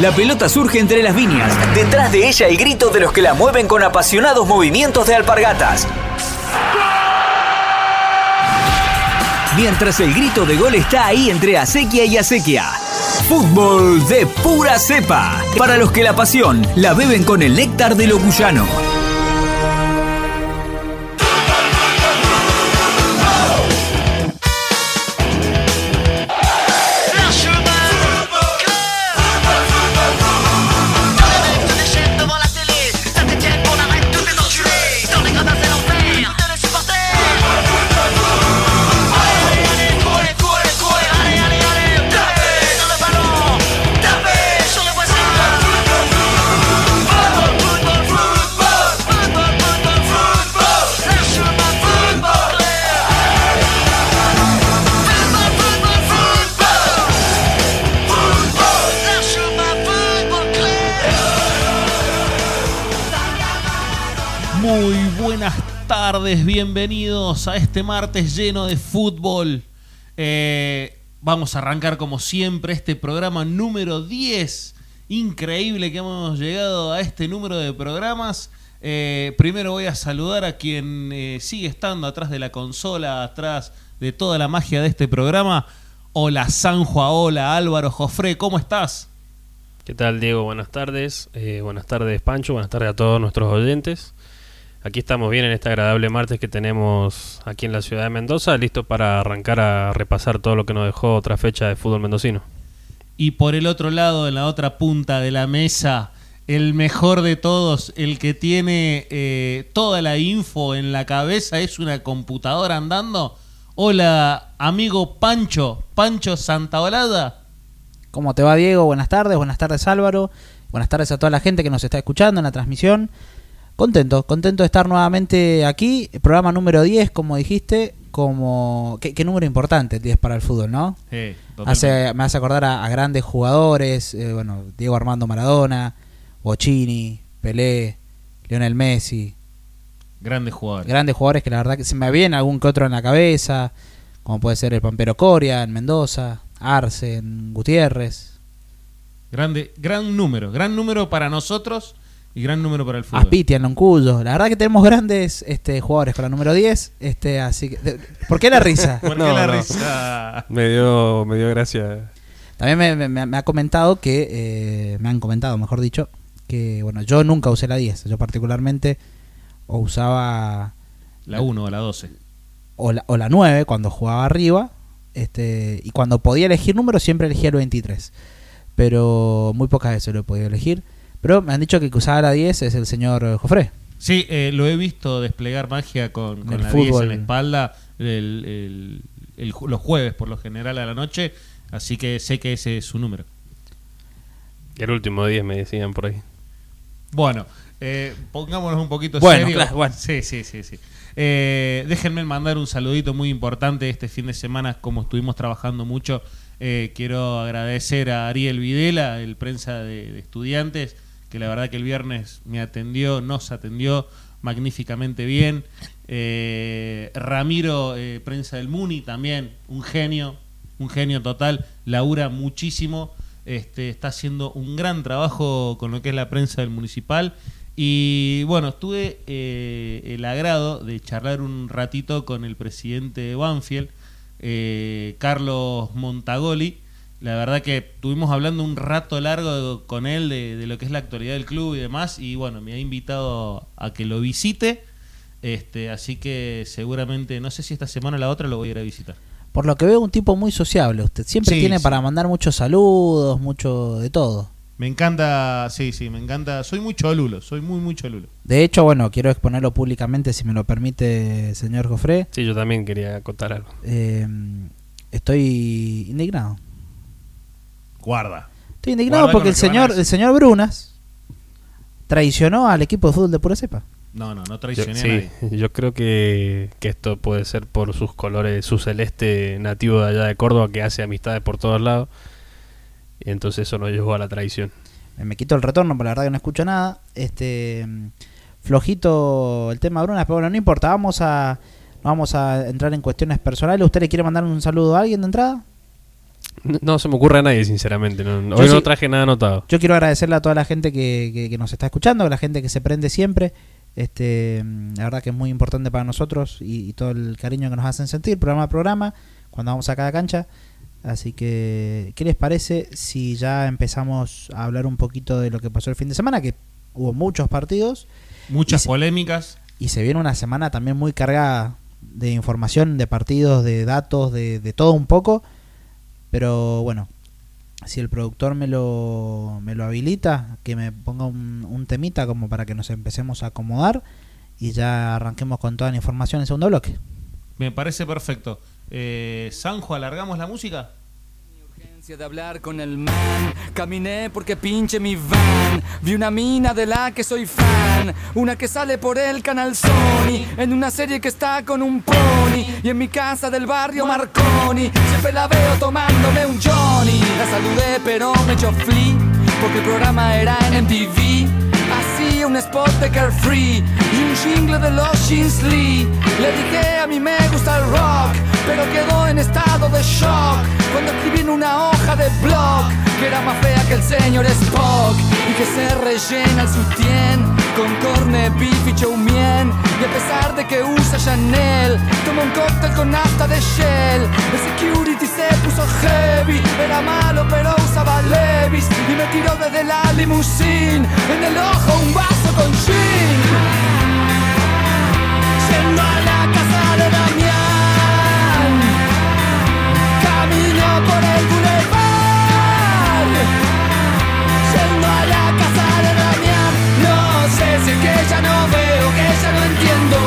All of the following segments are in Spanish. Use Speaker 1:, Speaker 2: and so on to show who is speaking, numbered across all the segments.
Speaker 1: La pelota surge entre las viñas. Detrás de ella el grito de los que la mueven con apasionados movimientos de alpargatas. Mientras el grito de gol está ahí entre acequia y acequia. Fútbol de pura cepa. Para los que la pasión la beben con el néctar de lo cuyano.
Speaker 2: Bienvenidos a este martes lleno de fútbol. Eh, vamos a arrancar como siempre este programa número 10. Increíble que hemos llegado a este número de programas. Eh, primero voy a saludar a quien eh, sigue estando atrás de la consola, atrás de toda la magia de este programa. Hola Sanjua, hola Álvaro Jofré, ¿cómo estás?
Speaker 3: ¿Qué tal, Diego? Buenas tardes. Buenas tardes, Pancho. Buenas tardes a todos nuestros oyentes. Aquí estamos bien en este agradable martes que tenemos aquí en la ciudad de Mendoza, listo para arrancar a repasar todo lo que nos dejó otra fecha de fútbol mendocino.
Speaker 2: Y por el otro lado, en la otra punta de la mesa, el mejor de todos, el que tiene eh, toda la info en la cabeza, es una computadora andando. Hola, amigo Pancho, Pancho Santaolada.
Speaker 4: ¿Cómo te va, Diego? Buenas tardes, buenas tardes, Álvaro. Buenas tardes a toda la gente que nos está escuchando en la transmisión. Contento, contento de estar nuevamente aquí. Programa número 10, como dijiste, como... Qué, qué número importante el 10 para el fútbol, ¿no? Hace, me hace acordar a, a grandes jugadores, eh, bueno, Diego Armando Maradona, Bocini, Pelé, Lionel Messi,
Speaker 2: Grandes jugadores.
Speaker 4: grandes jugadores que la verdad que se me viene algún que otro en la cabeza, como puede ser el Pampero Coria en Mendoza, Arce en Gutiérrez,
Speaker 2: Grande, gran número, gran número para nosotros y gran número para el fútbol.
Speaker 4: Aspitia en Loncuyo. La verdad que tenemos grandes este, jugadores con la número 10, este, así que de- ¿Por qué la risa?
Speaker 2: ¿Por qué
Speaker 3: No,
Speaker 2: la
Speaker 3: no.
Speaker 2: risa?
Speaker 3: Me dio, me dio gracia.
Speaker 4: También me, me- me ha comentado que, eh, me han comentado, mejor dicho, que bueno, yo nunca usé la 10. Yo particularmente o usaba
Speaker 2: La 1 o la 12.
Speaker 4: o la, o la 9 cuando jugaba arriba, este, y cuando podía elegir número siempre elegía el 23. Pero muy pocas veces lo he podido elegir. Pero me han dicho que que usaba la 10 es el señor eh, Jofré.
Speaker 2: Sí, eh, lo he visto desplegar magia con, con
Speaker 4: el
Speaker 2: la 10
Speaker 4: fútbol.
Speaker 2: en la espalda el- el- el ju- los jueves por lo general a la noche, así que sé que ese es su número.
Speaker 3: Y el último 10 me decían por ahí.
Speaker 2: Bueno, eh, pongámonos un poquito
Speaker 4: Bueno,
Speaker 2: serios.
Speaker 4: claro, bueno.
Speaker 2: Sí, sí, sí, sí. Eh, déjenme mandar un saludito muy importante este fin de semana, como estuvimos trabajando mucho. eh, quiero agradecer a Ariel Videla, el prensa de, de estudiantes, que la verdad que el viernes me atendió, nos atendió magníficamente bien. Eh, Ramiro, eh, prensa del Muni, también un genio, un genio total, labura muchísimo, este, está haciendo un gran trabajo con lo que es la prensa del municipal. Y bueno, tuve eh, el agrado de charlar un ratito con el presidente de Banfield, Carlos Montagoli. La verdad que estuvimos hablando un rato largo con él de, de lo que es la actualidad del club y demás. Y bueno, me ha invitado a que lo visite. Este, así que seguramente, no sé si esta semana o la otra lo voy a ir a visitar.
Speaker 4: Por lo que veo, un tipo muy sociable. Usted siempre
Speaker 2: Sí,
Speaker 4: tiene
Speaker 2: sí.
Speaker 4: para mandar muchos saludos, mucho de todo.
Speaker 2: Me encanta, sí, sí, me encanta. Soy muy cholulo, soy muy, muy cholulo.
Speaker 4: De hecho, bueno, quiero exponerlo públicamente, si me lo permite, señor Jofré.
Speaker 3: Sí, yo también quería contar algo.
Speaker 4: Eh, estoy indignado.
Speaker 2: Guarda.
Speaker 4: Estoy indignado
Speaker 2: Guarda
Speaker 4: porque el
Speaker 2: a
Speaker 4: señor, el señor Brunas traicionó al equipo de fútbol de pura cepa.
Speaker 2: No, no, no
Speaker 3: Yo,
Speaker 2: traicioné a
Speaker 3: sí,
Speaker 2: nadie.
Speaker 3: yo creo que, que esto puede ser por sus colores, su celeste nativo de allá de Córdoba que hace amistades por todos lados. Y entonces eso nos llevó a la traición.
Speaker 4: Me, me quito el retorno, pero la verdad que no escucho nada. Este mm, flojito el tema Brunas, pero bueno, no importa, vamos a no vamos a entrar en cuestiones personales. ¿Usted le quiere mandar un saludo a alguien de entrada?
Speaker 3: No, no se me ocurre a nadie, sinceramente. No, hoy no traje nada anotado.
Speaker 4: Yo quiero agradecerle a toda la gente que, que- que nos está escuchando, a la gente que se prende siempre. Este, la verdad que es muy importante para nosotros y, y todo el cariño que nos hacen sentir programa a programa cuando vamos a cada cancha. Así que, ¿qué les parece si ya empezamos a hablar un poquito de lo que pasó el fin de semana? Que hubo muchos partidos
Speaker 2: Muchas
Speaker 4: Y se-
Speaker 2: polémicas.
Speaker 4: y se viene una semana también muy cargada de información, de partidos, de datos, de, de todo un poco. Pero bueno, si el productor me lo, me lo habilita, que me ponga un, un temita como para que nos empecemos a acomodar y ya arranquemos con toda la información en segundo bloque.
Speaker 2: Me parece perfecto. Eh, Sanjo, ¿alargamos la música?
Speaker 5: De hablar con el man. Caminé porque pinche mi van. Vi una mina de la que soy fan. Una que sale por el canal Sony. En una serie que está con un pony. Y en mi casa del barrio Marconi. Siempre la veo tomándome un Johnny. La saludé pero me echó flea Porque el programa era en MTV un spot de Carefree y un jingle de los Jeans Lee. Le dije a mí me gusta el rock, pero quedó en estado de shock cuando escribí en una hoja de blog que era más fea que el señor Spock y que se rellena el sutién con corne beef y chow mein. Y a pesar de que usa Chanel, toma un cóctel con nafta de Shell. El security se puso heavy, era malo pero usaba Levis y me tiró desde la limusine en el ojo un vaso con gin. Yendo a la casa de Damián, camino por el que ya no veo, que ya no entiendo.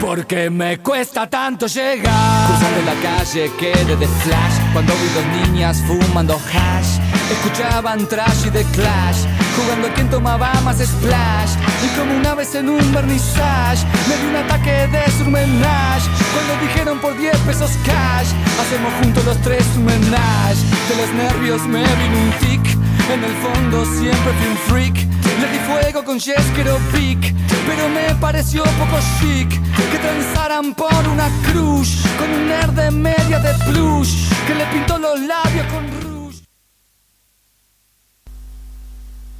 Speaker 5: Porque me cuesta tanto llegar. Cruzando la calle quedé de flash cuando vi dos niñas fumando hash. Escuchaban trash y de clash, jugando a quien tomaba más splash. Y como una vez en un vernissage, me dio un ataque de surmenage. Cuando dijeron por 10 pesos cash, hacemos juntos los tres un menage. De los nervios me vino un tic, en el fondo siempre fui un freak. Le di fuego con Jeskero Pic, pero me pareció poco chic que transaran por una cruz con un nerd de media de plush que le pintó los labios con rouge.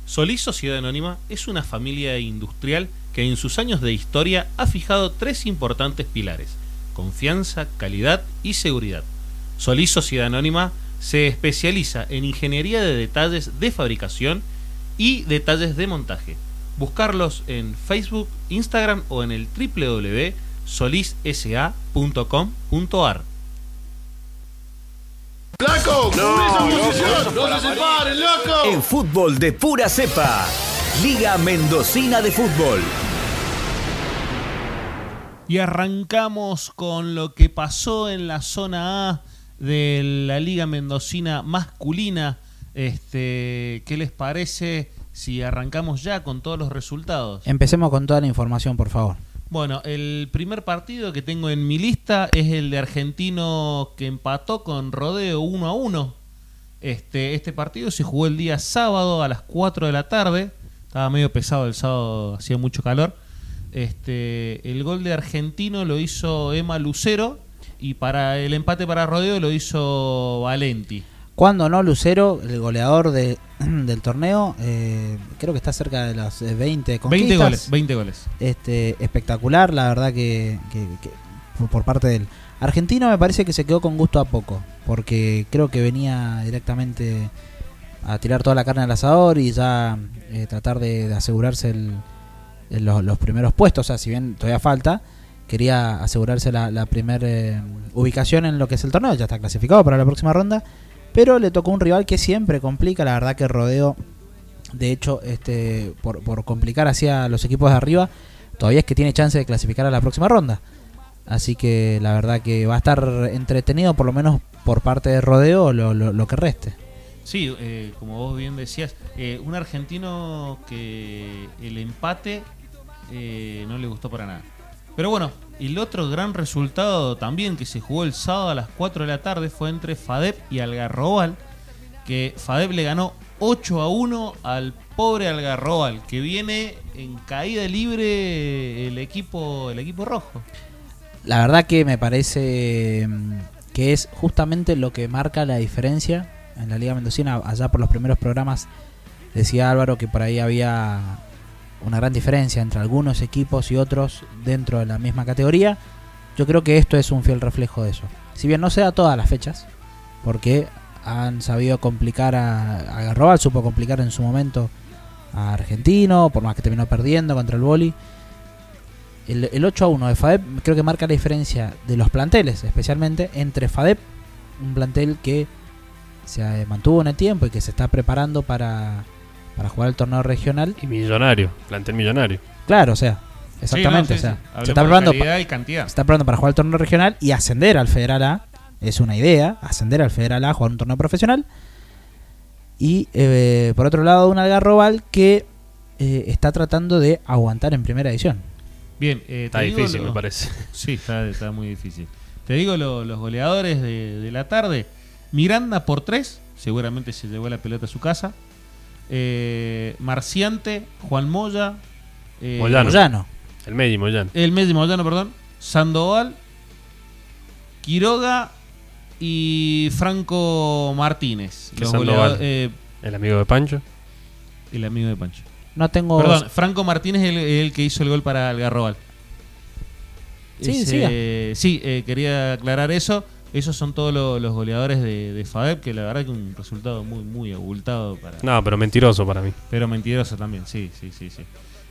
Speaker 2: Solís Sociedad Anónima es una familia industrial que en sus años de historia ha fijado tres importantes pilares, confianza, calidad y seguridad. Solís Sociedad Anónima se especializa en ingeniería de detalles de fabricación y detalles de montaje. Buscarlos en Facebook, Instagram o en el www.solissa.com.ar.
Speaker 6: ¡Flaco! ¡No, esa posición! ¡No se separen, loco!
Speaker 1: En fútbol de pura cepa. Liga Mendocina de Fútbol.
Speaker 2: Y arrancamos con lo que pasó en la zona A de la Liga Mendocina masculina. Este, ¿Qué les parece si arrancamos ya con todos los resultados?
Speaker 4: Empecemos con toda la información, por favor.
Speaker 2: Bueno, el primer partido que tengo en mi lista es el de Argentino que empató con Rodeo 1 a 1. Este, este partido se jugó el día sábado a las 4 de la tarde. Estaba medio pesado el sábado, hacía mucho calor. Este, el gol de Argentino lo hizo Emma Lucero y para el empate para Rodeo lo hizo Valenti.
Speaker 4: Cuando no, Lucero, el goleador de- del torneo, eh, creo que está cerca de las eh, 20 conquistas.
Speaker 2: 20 goles, 20 goles.
Speaker 4: Este, espectacular, la verdad que, que- que por- parte de él. Argentino me parece que se quedó con gusto a poco, porque creo que venía directamente a tirar toda la carne al asador y ya eh, tratar de, de asegurarse el- el- los, los primeros puestos. O sea, si bien todavía falta, quería asegurarse la, la primera ubicación en lo que es el torneo. Ya está clasificado para la próxima ronda, pero le tocó un rival que siempre complica. La verdad que Rodeo, de hecho, este por, por complicar hacia los equipos de arriba, todavía es que tiene chance de clasificar a la próxima ronda. Así que la verdad que va a estar entretenido, por lo menos por parte de Rodeo, lo, lo- lo que reste.
Speaker 2: Sí, eh, como vos bien decías, eh, un argentino que el empate eh, no le gustó para nada. Pero bueno, el otro gran resultado también que se jugó el sábado a las 4 de la tarde fue entre FADEP y Algarrobal, que FADEP le ganó 8 a 1 al pobre Algarrobal, que viene en caída libre el equipo, el equipo rojo.
Speaker 4: La verdad que me parece mm, que es justamente lo que marca la diferencia en la Liga Mendocina. Allá por los primeros programas decía Álvaro que por ahí había una gran diferencia entre algunos equipos y otros dentro de la misma categoría. Yo creo que esto es un fiel reflejo de eso. Si bien no se da todas las fechas, porque han sabido complicar a, a Garrobal, supo complicar en su momento a Argentino, por más que terminó perdiendo contra el Boli. El, el 8 a 1 de FADEP creo que marca la diferencia de los planteles, especialmente entre FADEP, un plantel que se mantuvo en el tiempo y que se está preparando para, para jugar el torneo regional.
Speaker 3: Y millonario, plantel millonario.
Speaker 4: Claro, o sea, exactamente.
Speaker 2: Sí, no, sí,
Speaker 4: o sea,
Speaker 2: sí.
Speaker 4: se está preparando
Speaker 2: y cantidad.
Speaker 4: se está preparando para jugar el torneo regional y ascender al Federal A. Es una idea, ascender al Federal A, jugar un torneo profesional. Y eh, por otro lado, un Algarrobal que eh, está tratando de aguantar en primera edición.
Speaker 2: Bien, eh,
Speaker 3: Está difícil,
Speaker 2: lo-
Speaker 3: me parece.
Speaker 2: Sí, está, está muy difícil. Te digo lo- los goleadores de, de la tarde. Miranda por tres, seguramente se llevó la pelota a su casa. Eh, Marciante, Juan Moya, eh,
Speaker 3: Moyano.
Speaker 4: Moyano.
Speaker 3: El Medio Moyano.
Speaker 2: el Messi Moyano, perdón, Sandoval, Quiroga y Franco Martínez.
Speaker 3: ¿Qué
Speaker 2: Los goleadores- eh,
Speaker 3: El amigo de Pancho.
Speaker 2: el amigo de Pancho.
Speaker 4: No tengo.
Speaker 2: Perdón, Franco Martínez es el, el que hizo el gol para Algarrobal.
Speaker 4: Sí,
Speaker 2: Ese-
Speaker 4: siga.
Speaker 2: sí, eh, quería aclarar eso. Esos son todos lo- los goleadores de, de FADEP, que la verdad que un resultado muy, muy abultado para.
Speaker 3: No, pero mentiroso para mí.
Speaker 2: Pero mentiroso también, sí, sí, sí, sí.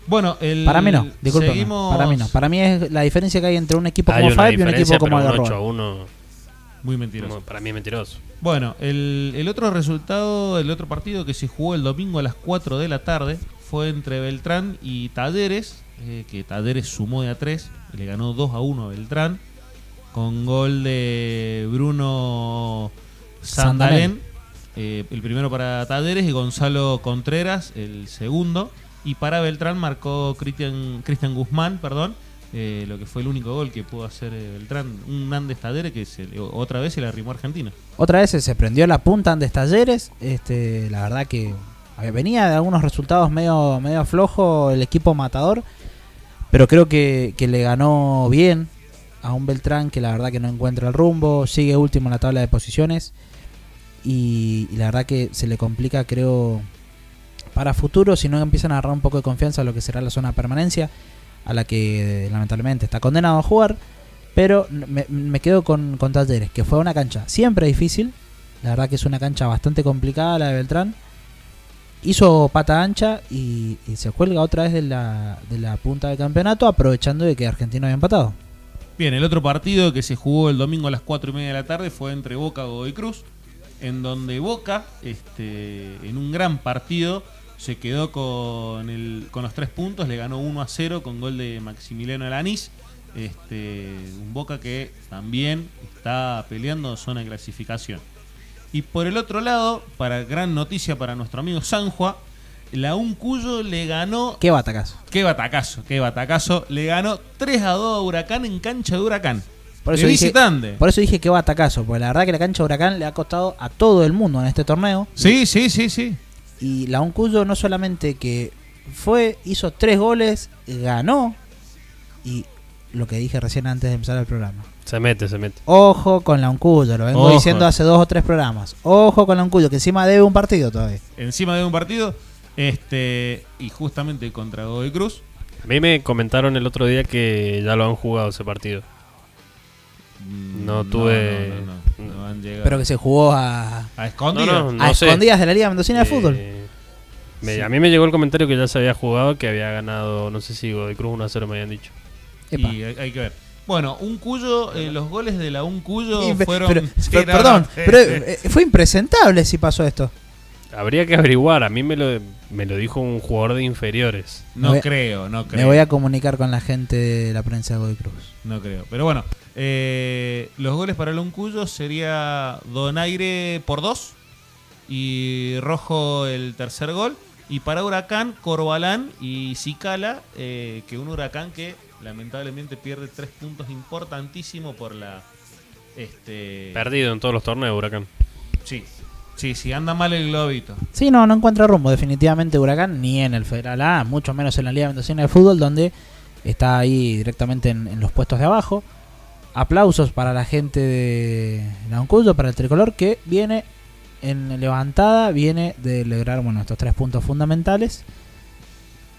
Speaker 2: Bueno, el.
Speaker 4: Para mí no, disculpe.
Speaker 2: seguimos
Speaker 4: Para mí no. Para mí es la diferencia que hay entre un equipo
Speaker 3: Hay
Speaker 4: como Five y un equipo como
Speaker 3: pero un 8 a
Speaker 4: Algarrobal.
Speaker 3: 1
Speaker 2: Muy mentiroso.
Speaker 3: como- para mí es mentiroso.
Speaker 2: Bueno, el, el otro resultado, el otro partido que se jugó el domingo a las 4 de la tarde fue entre Beltrán y Talleres, eh, que Talleres sumó de a 3 y le ganó 2 a 1 a Beltrán, con gol de Bruno Sandalén, eh, el primero para Talleres, y Gonzalo Contreras, el segundo. Y para Beltrán marcó Cristian Cristian Guzmán, perdón, eh, lo que fue el único gol que pudo hacer eh, Beltrán. Un Andes Talleres que se, otra vez se le arrimó a Argentina.
Speaker 4: Otra vez se prendió la punta Andes Talleres. Este, la verdad que venía de algunos resultados medio, medio flojo el equipo matador. Pero creo que, que le ganó bien a un Beltrán que la verdad que no encuentra el rumbo. Sigue último en la tabla de posiciones. Y, la verdad que se le complica, creo, para futuro si no empiezan a agarrar un poco de confianza a lo que será la zona de permanencia. A la que eh, lamentablemente está condenado a jugar. Pero me, quedo con, con Talleres, que fue una cancha siempre difícil. La verdad que es una cancha bastante complicada la de Beltrán. Hizo pata ancha y, y se cuelga otra vez de la, de la punta del campeonato, aprovechando de que Argentino había empatado.
Speaker 2: Bien, el otro partido que se jugó el domingo a las 4 y media de la tarde fue entre Boca y Godoy Cruz, en donde Boca, este, en un gran partido, se quedó con, el, con los tres puntos, le ganó 1 a 0 con gol de Maximiliano Alanís. Este, un Boca que también está peleando zona de clasificación. Y por el otro lado, para gran noticia para nuestro amigo Sanjua, la Uncuyo le ganó
Speaker 4: Qué batacazo.
Speaker 2: Qué batacazo, qué batacazo. Le ganó 3 a 2 a Huracán en cancha de Huracán.
Speaker 4: Por
Speaker 2: De
Speaker 4: eso, dije,
Speaker 2: visitante.
Speaker 4: por eso dije que batacazo, porque la verdad que la cancha de Huracán le ha costado a todo el mundo en este torneo.
Speaker 2: Sí, sí, sí, sí.
Speaker 4: Y la Uncuyo no solamente que fue, hizo tres goles, ganó. Y lo que dije recién antes de empezar el programa.
Speaker 3: Se mete, se mete.
Speaker 4: Ojo con la Uncuyo, lo vengo
Speaker 2: Ojo.
Speaker 4: diciendo hace dos o tres programas. Ojo con la Uncuyo, que encima debe un partido todavía.
Speaker 2: Encima de un partido. Este. Y justamente contra Godoy Cruz.
Speaker 3: A mí me comentaron el otro día que ya lo han jugado ese partido.
Speaker 2: mm,
Speaker 3: No tuve-
Speaker 2: No, no, no, no han llegado.
Speaker 4: Pero que se jugó a,
Speaker 2: a escondidas.
Speaker 3: No, no,
Speaker 4: a
Speaker 3: sé.
Speaker 4: escondidas de la Liga Mendocina de Fútbol.
Speaker 3: Eh, me- A mí me llegó el comentario que ya se había jugado, que había ganado, no sé si Godoy Cruz 1 a 0 me habían dicho.
Speaker 4: Epa.
Speaker 2: Y hay, hay que ver. Bueno, un cuyo, eh, los goles de la un cuyo fueron.
Speaker 4: pero-
Speaker 2: Sí,
Speaker 4: per-
Speaker 2: no,
Speaker 4: perdón, pero eh, fue impresentable si pasó esto.
Speaker 3: Habría que averiguar, a mí me lo, me lo dijo un jugador de inferiores.
Speaker 2: No
Speaker 4: a-
Speaker 2: creo, no creo.
Speaker 4: Me voy a comunicar con la gente de la prensa de Godoy Cruz.
Speaker 2: No creo. Pero bueno, eh, los goles para el Uncuyo sería Donaire por dos y Rojo el tercer gol. Y para Huracán, Corbalán y Cicala, eh, que un Huracán que lamentablemente pierde tres puntos importantísimos por la... Este,
Speaker 3: Perdido en todos los torneos, Huracán.
Speaker 2: sí, sí, sí, anda mal el globito.
Speaker 4: Sí, no, no encuentra rumbo definitivamente Huracán, ni en el Federal A, mucho menos en la Liga Mendocina de Fútbol, donde está ahí directamente en, los puestos de abajo. aplausos para la gente de Launcuyo, para el tricolor que viene en levantada, viene de lograr bueno, estos tres puntos fundamentales.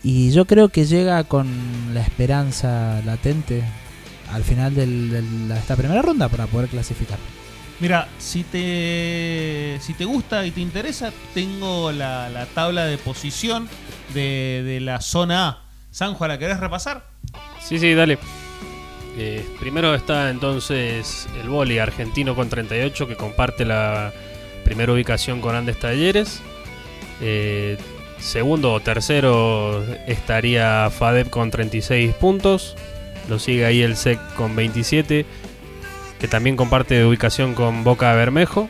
Speaker 4: Y yo creo que llega con la esperanza latente al final de esta primera ronda para poder clasificar.
Speaker 2: Mira, si te, si te gusta y te interesa, tengo la, la tabla de posición de, de la zona A. Sanjo, ¿la querés repasar?
Speaker 3: Sí, sí, dale. Eh, primero está entonces el Boli argentino con 38 que comparte la primera ubicación con Andes Talleres. Eh, segundo o tercero estaría FADEP con 36 puntos. Lo sigue ahí el SEC con 27 que también comparte ubicación con Boca Bermejo.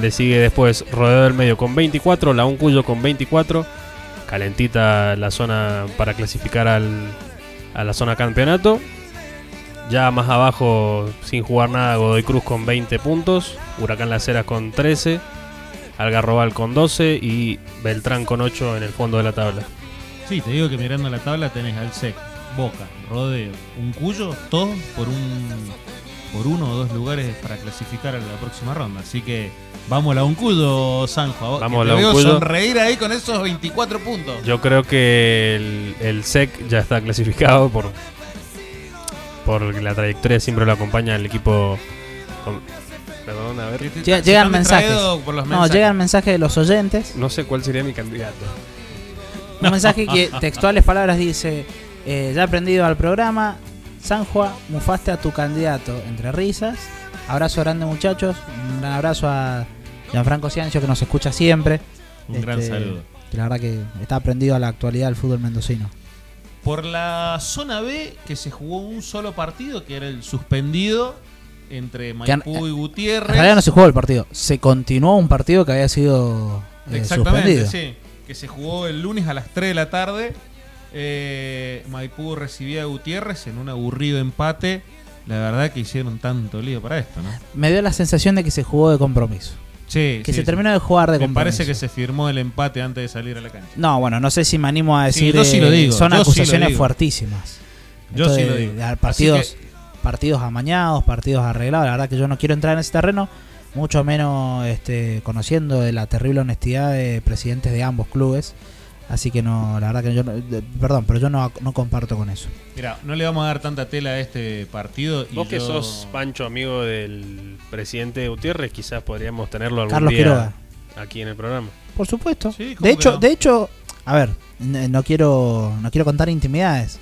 Speaker 3: Le sigue después Rodeo del Medio con 24, La Cuyo con 24. Calentita la zona para clasificar al, a la zona campeonato. Ya más abajo, sin jugar nada, Godoy Cruz con 20 puntos. Huracán Las Heras con 13. Algarrobal con 12 y Beltrán con 8 en el fondo de la tabla.
Speaker 2: Sí, te digo que mirando la tabla tenés al SEC, Boca, Rodeo, un Cuyo, por un por uno o dos lugares para clasificar a la próxima ronda. Así que vamos a la Uncuyo, Sanjo.
Speaker 3: Vamos a
Speaker 2: veo
Speaker 3: Uncuyo.
Speaker 2: sonreír ahí con esos 24 puntos.
Speaker 3: Yo creo que el, el SEC ya está clasificado por, por la trayectoria siempre lo acompaña el equipo. con- perdón, a ver.
Speaker 4: Llega- llegan mensajes.
Speaker 2: por los
Speaker 4: No,
Speaker 2: mensajes.
Speaker 4: llegan mensajes de los oyentes.
Speaker 3: No sé cuál sería mi candidato.
Speaker 4: Un mensaje que textuales palabras dice, eh, ya aprendido al programa, Sanjua, mufaste a tu candidato entre risas. Abrazo grande muchachos, un gran abrazo a Gianfranco Ciancio que nos escucha siempre.
Speaker 2: Un gran
Speaker 4: Este,
Speaker 2: saludo.
Speaker 4: Que la verdad que está aprendido a la actualidad del fútbol mendocino.
Speaker 2: Por la zona B, que se jugó un solo partido, que era el suspendido entre Maipú y
Speaker 4: En
Speaker 2: Gutiérrez.
Speaker 4: realidad no se jugó el partido, se continuó un partido que había sido eh,
Speaker 2: Exactamente,
Speaker 4: suspendido.
Speaker 2: sí. Que se jugó el lunes a las 3 de la tarde. Eh, Maipú recibía a Gutiérrez en un aburrido empate. La verdad que hicieron tanto lío para esto, ¿no?
Speaker 4: Me dio la sensación de que se jugó de compromiso.
Speaker 2: Sí,
Speaker 4: Que
Speaker 2: sí,
Speaker 4: se
Speaker 2: sí.
Speaker 4: terminó de jugar de
Speaker 2: Me
Speaker 4: compromiso.
Speaker 2: parece que se firmó el empate antes de salir a la cancha.
Speaker 4: No, bueno, no sé si me animo a decir.
Speaker 2: yo sí lo
Speaker 4: eh,
Speaker 2: digo,
Speaker 4: son
Speaker 2: yo
Speaker 4: acusaciones
Speaker 2: digo.
Speaker 4: fuertísimas.
Speaker 2: Yo sí lo digo.
Speaker 4: partidos,
Speaker 2: que-
Speaker 4: partidos amañados, partidos arreglados. La verdad que yo no quiero entrar en ese terreno, mucho menos este, conociendo de la terrible honestidad de presidentes de ambos clubes. Así que no, la verdad que yo, no- perdón, pero yo no, no comparto con eso.
Speaker 2: Mira, no le vamos a dar tanta tela a este partido. Y
Speaker 3: Vos que sos Pancho, amigo del presidente Gutiérrez, quizás podríamos tenerlo algún
Speaker 4: Carlos
Speaker 3: día
Speaker 4: Quiroga.
Speaker 3: aquí en el programa.
Speaker 4: Por supuesto.
Speaker 2: Sí, ¿cómo
Speaker 4: de hecho,
Speaker 2: no?
Speaker 4: de hecho, a ver, no quiero, no quiero contar intimidades,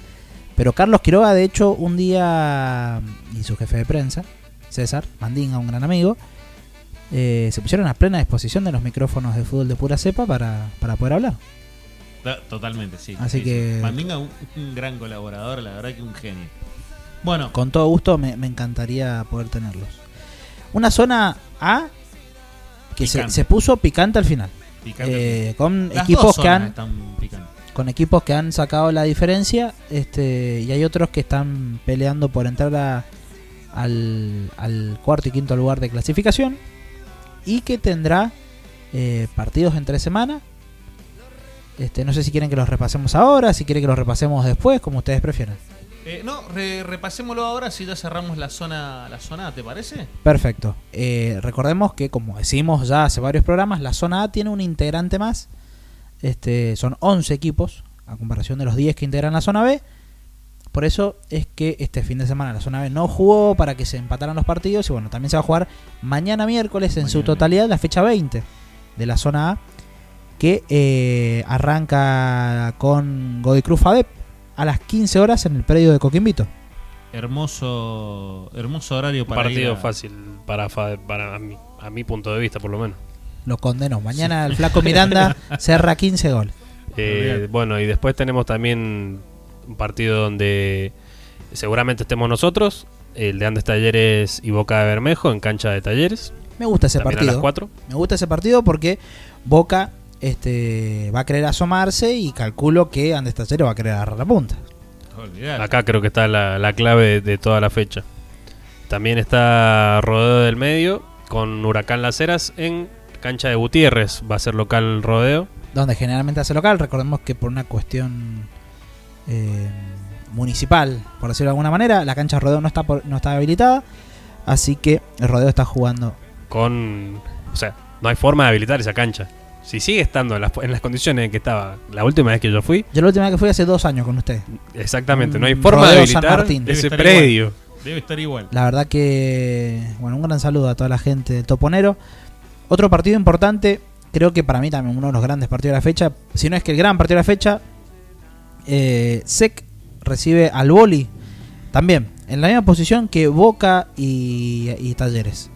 Speaker 4: pero Carlos Quiroga, de hecho, un día y su jefe de prensa, César Mandinga, un gran amigo, eh, se pusieron a plena disposición de los micrófonos de fútbol de pura cepa para, para poder hablar.
Speaker 2: Totalmente, sí.
Speaker 4: Así
Speaker 2: sí,
Speaker 4: que-
Speaker 2: sí. Mandinga, un, un gran colaborador, la verdad que un genio. Bueno,
Speaker 4: Con todo gusto me, me encantaría poder tenerlos. Una zona A que se, se puso picante al final.
Speaker 2: picante.
Speaker 4: Eh, con
Speaker 2: Las
Speaker 4: equipos que han con equipos que han sacado la diferencia este y hay otros que están peleando por entrar a- al, al cuarto y quinto lugar de clasificación y que tendrá eh, partidos entre semana este no sé si quieren que los repasemos ahora si quieren que los repasemos después como ustedes prefieran
Speaker 2: Eh, no, re- repasémoslo ahora si ya cerramos la zona, la zona A, ¿te parece?
Speaker 4: perfecto Eh, recordemos que como decimos ya hace varios programas la zona A tiene un integrante más este son 11 equipos a comparación de los 10 que integran la zona B Por eso es que este fin de semana la zona B no jugó para que se empataran los partidos. Y bueno, también se va a jugar mañana miércoles en su totalidad la fecha 20 de la zona A. Que eh, arranca con Godoy Cruz Fadep a las 15 horas en el predio de Coquimbito.
Speaker 2: Hermoso, hermoso horario
Speaker 3: Un
Speaker 2: para
Speaker 3: partido
Speaker 2: ir a-
Speaker 3: fácil para, fa- para mi, a mi punto de vista, por lo menos.
Speaker 4: Lo condenó. Mañana el Flaco Miranda cerra 15 goles.
Speaker 3: Eh, bueno, y después tenemos también un partido donde seguramente estemos nosotros, el de Andes Talleres y Boca de Bermejo en cancha de Talleres,
Speaker 4: Me gusta ese
Speaker 3: también a las
Speaker 4: partido.
Speaker 3: 4.
Speaker 4: Me gusta ese partido porque Boca este, va a querer asomarse y calculo que Andes Talleres va a querer agarrar la punta.
Speaker 3: Acá creo que está la, la clave de, de toda la fecha. También está Rodeo del Medio con Huracán Las Heras en cancha de Gutiérrez. Va a ser local Rodeo.
Speaker 4: donde generalmente hace local. Recordemos que por una cuestión eh, municipal, por decirlo de alguna manera. La cancha de rodeo no está, por- no está habilitada, así que el rodeo está jugando.
Speaker 3: Con. O sea, no hay forma de habilitar esa cancha. Si sigue estando en las, en las condiciones en que estaba la última vez que yo fui,
Speaker 4: Yo la última vez que fui hace dos años con usted.
Speaker 3: exactamente, no hay
Speaker 4: Mm,
Speaker 3: forma de
Speaker 4: Rodeo
Speaker 3: habilitar
Speaker 4: Martín.
Speaker 2: Debe
Speaker 3: ese
Speaker 2: estar
Speaker 3: predio.
Speaker 2: Debe estar igual.
Speaker 4: La verdad que, bueno, un gran saludo a toda la gente de Toponero. Otro partido importante, creo que para mí también uno de los grandes partidos de la fecha, si no es que el gran partido de la fecha, eh, SEC recibe al Boli, también, en la misma posición que Boca y, y Talleres.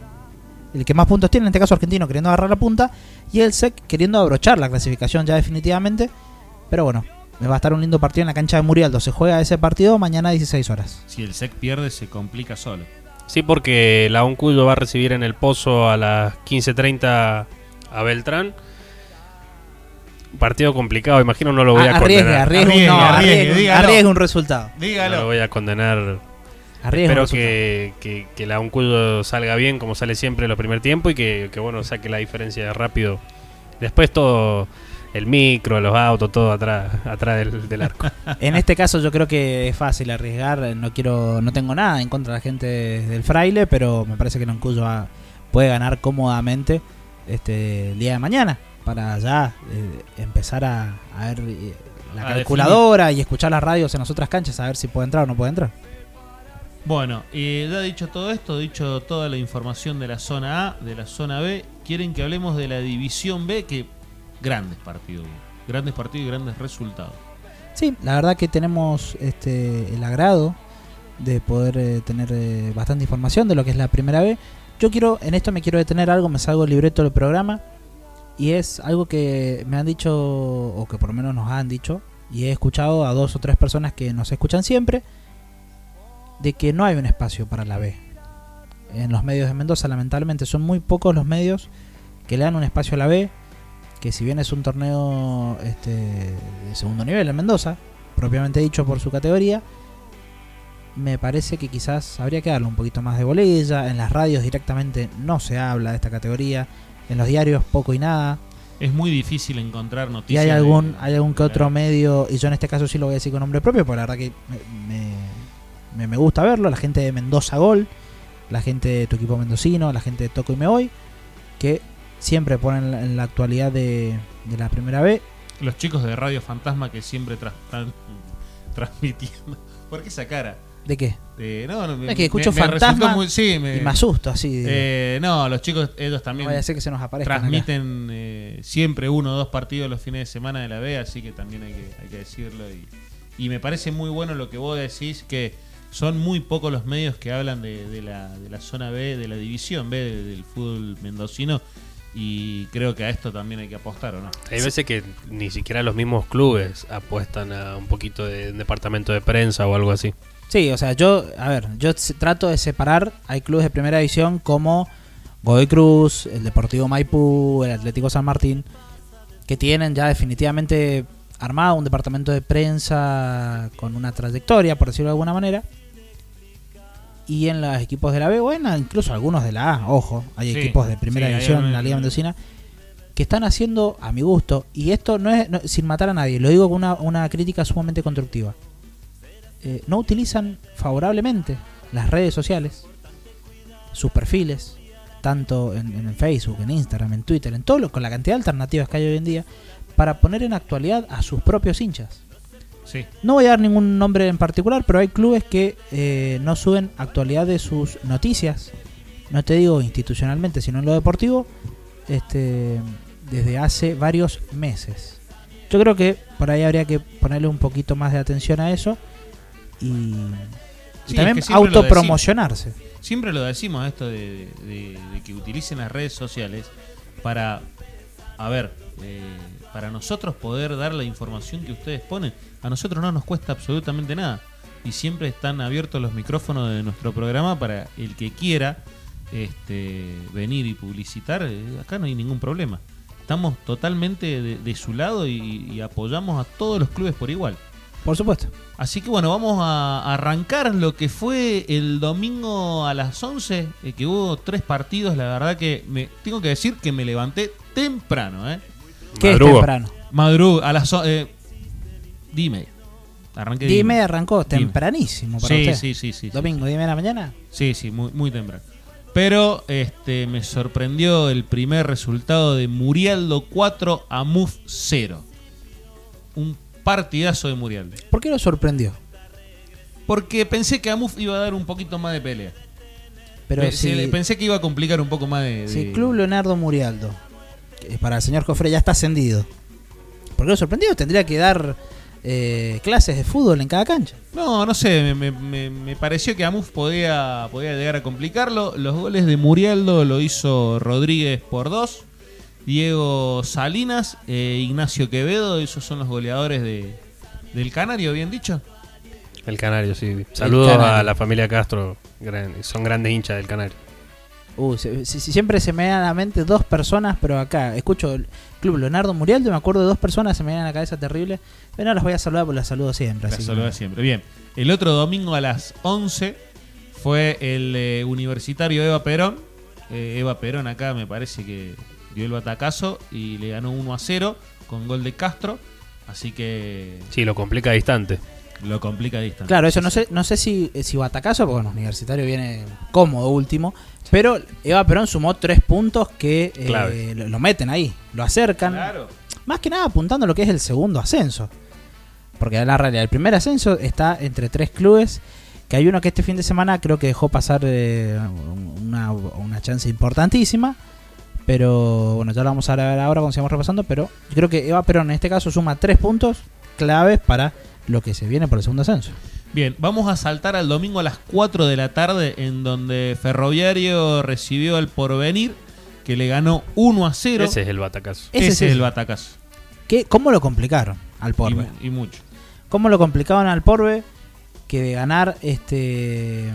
Speaker 4: El que más puntos tiene, en este caso Argentino, queriendo agarrar la punta, y el SEC queriendo abrochar la clasificación ya definitivamente. Pero bueno, me va a estar un lindo partido en la cancha de Murialdo. Se juega ese partido mañana a 16 horas.
Speaker 2: Si el SEC pierde, se complica solo.
Speaker 3: Sí, porque la Uncuyo va a recibir en el pozo a las 15.30 a Beltrán. Un partido complicado, imagino no lo voy a,
Speaker 4: Ah, arriesgue,
Speaker 3: condenar.
Speaker 4: arriesgue,
Speaker 2: Arriesgue,
Speaker 4: no,
Speaker 2: arriesgue,
Speaker 4: arriesgue,
Speaker 2: dígalo.
Speaker 4: arriesgue un resultado.
Speaker 3: No
Speaker 2: Dígalo.
Speaker 3: lo voy a condenar. Espero que, que, que la Uncuyo salga bien como sale siempre en los primer tiempo y que, que, bueno saque la diferencia rápido. Después todo, el micro, los autos, todo atrás, atrás del, del arco.
Speaker 4: En este caso yo creo que es fácil arriesgar, no quiero no tengo nada en contra de la gente del fraile, pero me parece que Loncuyo va- puede ganar cómodamente este el día de mañana para ya eh, empezar a, a ver eh, la
Speaker 2: A
Speaker 4: calculadora y escuchar las radios en las otras canchas a ver si puede entrar o no puede entrar.
Speaker 2: Bueno, eh, ya dicho todo esto, dicho toda la información de la zona A, de la zona B, quieren que hablemos de la división B, que grandes partidos, grandes partidos y grandes resultados.
Speaker 4: Sí, la verdad que tenemos este el agrado de poder eh, tener eh, bastante información de lo que es la primera B. Yo quiero, en esto me quiero detener algo, me salgo el libreto del programa y es algo que me han dicho, o que por lo menos nos han dicho, y he escuchado a dos o tres personas que nos escuchan siempre, de que no hay un espacio para la B. En los medios de Mendoza, lamentablemente, son muy pocos los medios que le dan un espacio a la B, que si bien es un torneo este, de segundo nivel en Mendoza, propiamente dicho por su categoría, me parece que quizás habría que darle un poquito más de bolilla. En las radios directamente no se habla de esta categoría, en los diarios poco y nada.
Speaker 2: Es muy difícil encontrar
Speaker 4: Y
Speaker 2: noticias.
Speaker 4: hay
Speaker 2: de-
Speaker 4: algún, hay algún que otro medio, y yo en este caso sí lo voy a decir con nombre propio, porque la verdad que me, me- me- me gusta verlo, la gente de Mendoza Gol, la gente de tu equipo mendocino, la gente de Toco y Me Voy, que siempre ponen en la actualidad de, de la primera B.
Speaker 2: Los chicos de Radio Fantasma que siempre tra- están transmitiendo. ¿Por qué esa cara?
Speaker 4: ¿De qué?
Speaker 2: Eh, no, no,
Speaker 4: Es que escucho
Speaker 2: me- me resultó
Speaker 4: Fantasma
Speaker 2: muy- sí, me,
Speaker 4: Y me asusto así.
Speaker 2: eh, no, los chicos, ellos también
Speaker 4: vaya a ser que se nos
Speaker 2: transmiten eh, siempre uno o dos partidos los fines de semana de la B, así que también hay que, hay que decirlo. Y, y me parece muy bueno lo que vos decís, que son muy pocos los medios que hablan de, de la, de la zona B, de la división B de- del fútbol mendocino. Y creo que a esto también hay que apostar, ¿o no?
Speaker 3: Hay veces que ni siquiera los mismos clubes apuestan a un poquito de departamento de prensa o algo así.
Speaker 4: Sí, o sea, yo, a ver, yo trato de separar, hay clubes de primera división como Godoy Cruz, el Deportivo Maipú, el Atlético San Martín, que tienen ya definitivamente armado un departamento de prensa con una trayectoria, por decirlo de alguna manera. Y en los equipos de la B, bueno, incluso algunos de la A, ojo, hay
Speaker 2: Sí,
Speaker 4: equipos de primera
Speaker 2: sí,
Speaker 4: división en la Liga Mendocina que están haciendo a mi gusto, y esto no es no- sin matar a nadie, lo digo con una, una crítica sumamente constructiva eh, no utilizan favorablemente las redes sociales, sus perfiles, tanto en, Facebook, en Instagram, en Twitter, en todo lo, con la cantidad de alternativas que hay hoy en día, para poner en actualidad a sus propios hinchas.
Speaker 2: Sí.
Speaker 4: No voy a dar ningún nombre en particular, pero hay clubes que eh, no suben actualidad de sus noticias, no te digo institucionalmente, sino en lo deportivo, este, desde hace varios meses. Yo creo que por ahí habría que ponerle un poquito más de atención a eso y,
Speaker 2: Sí,
Speaker 4: también
Speaker 2: es que
Speaker 4: autopromocionarse.
Speaker 2: Siempre lo decimos esto de, de- de que utilicen las redes sociales para, a ver, eh, para nosotros poder dar la información que ustedes ponen. A nosotros no nos cuesta absolutamente nada. Y siempre están abiertos los micrófonos de nuestro programa para el que quiera este, venir y publicitar. eh, acá no hay ningún problema. Estamos totalmente de, de su lado y- y apoyamos a todos los clubes por igual.
Speaker 4: Por supuesto.
Speaker 2: Así que bueno, vamos a arrancar lo que fue el domingo a las 11, eh, que hubo tres partidos, la verdad que me tengo que decir que me levanté temprano, ¿eh?
Speaker 4: ¿Qué es temprano?
Speaker 2: Madrugo, a las... eh, dime, Arranqué
Speaker 4: 10 y
Speaker 2: diez
Speaker 4: media arrancó,
Speaker 2: Dime.
Speaker 4: tempranísimo para
Speaker 2: Sí,
Speaker 4: usted.
Speaker 2: sí, sí, sí.
Speaker 4: Domingo, 10 y media de la mañana.
Speaker 2: Sí, sí, muy, muy temprano. Pero este, me sorprendió el primer resultado de Murialdo 4 a Muf 0. Un partidazo de Murialdo.
Speaker 4: ¿Por qué lo sorprendió?
Speaker 2: Porque pensé que Amuf iba a dar un poquito más de pelea.
Speaker 4: Pero
Speaker 2: Pe-
Speaker 4: si,
Speaker 2: Pensé que iba a complicar un poco más de. de-
Speaker 4: el Club Leonardo Murialdo, para el señor Cofre ya está ascendido, ¿por qué lo sorprendió? Tendría que dar eh, clases de fútbol en cada cancha.
Speaker 2: No, no sé, me, me- me- me pareció que Amuf podía, podía llegar a complicarlo. Los goles de Murialdo lo hizo Rodríguez por dos. Diego Salinas, e Ignacio Quevedo, esos son los goleadores de, del Canario, bien dicho.
Speaker 3: El Canario, sí. Saludos
Speaker 4: Canario.
Speaker 3: a la familia Castro. gran- son grandes hinchas del Canario.
Speaker 4: Uh, se- si- si siempre se me vienen a la mente dos personas, pero acá escucho el Club Leonardo Murialdo me acuerdo de dos personas, se me a la cabeza terrible. Pero no las voy a saludar, porque las saludo siempre.
Speaker 2: La
Speaker 4: así que-
Speaker 2: saluda siempre. Bien, el otro domingo a las 11 fue el eh, universitario Eva Perón. Eh, Eva Perón acá me parece que dio el batacazo y le ganó 1 a 0 con gol de Castro. Así que
Speaker 3: Sí, lo complica distante.
Speaker 2: Lo complica a distancia.
Speaker 4: Claro, eso no sé, no sé si, si batacazo, porque bueno, Universitario viene cómodo último. Pero Eva Perón sumó tres puntos que eh, lo, lo meten ahí, lo acercan.
Speaker 2: Claro.
Speaker 4: Más que nada apuntando a lo que es el segundo ascenso. Porque la realidad, el primer ascenso está entre tres clubes. Que hay uno que este fin de semana creo que dejó pasar eh, una, una chance importantísima. Pero bueno, ya lo vamos a ver ahora cuando sigamos repasando. Pero yo creo que Eva Perón en este caso suma tres puntos claves para lo que se viene por el segundo ascenso.
Speaker 2: Bien, vamos a saltar al domingo a las 4 de la tarde en donde Ferroviario recibió al Porvenir que le ganó 1 a 0.
Speaker 3: Ese es el batacazo.
Speaker 4: Ese
Speaker 2: Ese
Speaker 4: es
Speaker 2: el batacazo.
Speaker 4: ¿Qué, ¿Cómo lo complicaron al
Speaker 2: Y,
Speaker 4: Porbe?
Speaker 2: y mucho.
Speaker 4: ¿Cómo lo complicaban al Porbe? Que de ganar este